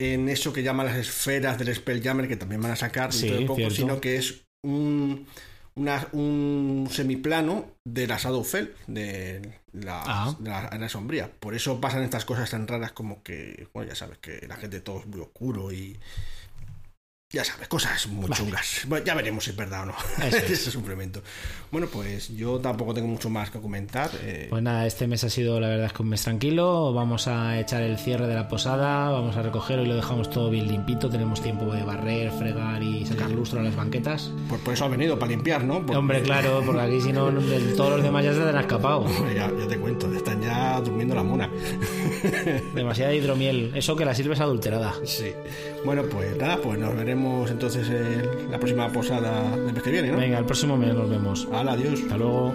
Speaker 1: en eso que llaman las esferas del Spelljammer, que también van a sacar dentro
Speaker 3: Sí,
Speaker 1: de poco,
Speaker 3: cierto.
Speaker 1: sino que es un, una- un semiplano de la Shadowfell, de la,
Speaker 3: Ah.
Speaker 1: de la Era sombría. Por eso pasan estas cosas tan raras como que, bueno, ya sabes, que la gente todo es muy oscuro y... Ya sabes, cosas muy
Speaker 3: Vale.
Speaker 1: chungas. Bueno, ya veremos si es verdad o no.
Speaker 3: Eso es.
Speaker 1: Ese suplemento. Bueno, pues yo tampoco tengo mucho más que comentar. eh,
Speaker 3: Pues nada, este mes ha sido la verdad es que un mes tranquilo. Vamos a echar el cierre de la posada, vamos a recoger y lo dejamos todo bien limpito. Tenemos tiempo de barrer, fregar y sacar lustro a las banquetas.
Speaker 1: pues por eso ha venido, para limpiar, ¿no? Porque-
Speaker 3: Hombre, claro, porque aquí si no, todos los demás ya se te han escapado.
Speaker 1: Ya te cuento, están ya durmiendo la mona.
Speaker 3: Demasiada hidromiel. Eso que la sirves adulterada.
Speaker 1: Sí. Bueno, pues nada, pues nos veremos entonces en la próxima posada del mes que viene, ¿no?
Speaker 3: Venga, el próximo mes nos vemos.
Speaker 1: Hala, adiós.
Speaker 3: Hasta luego.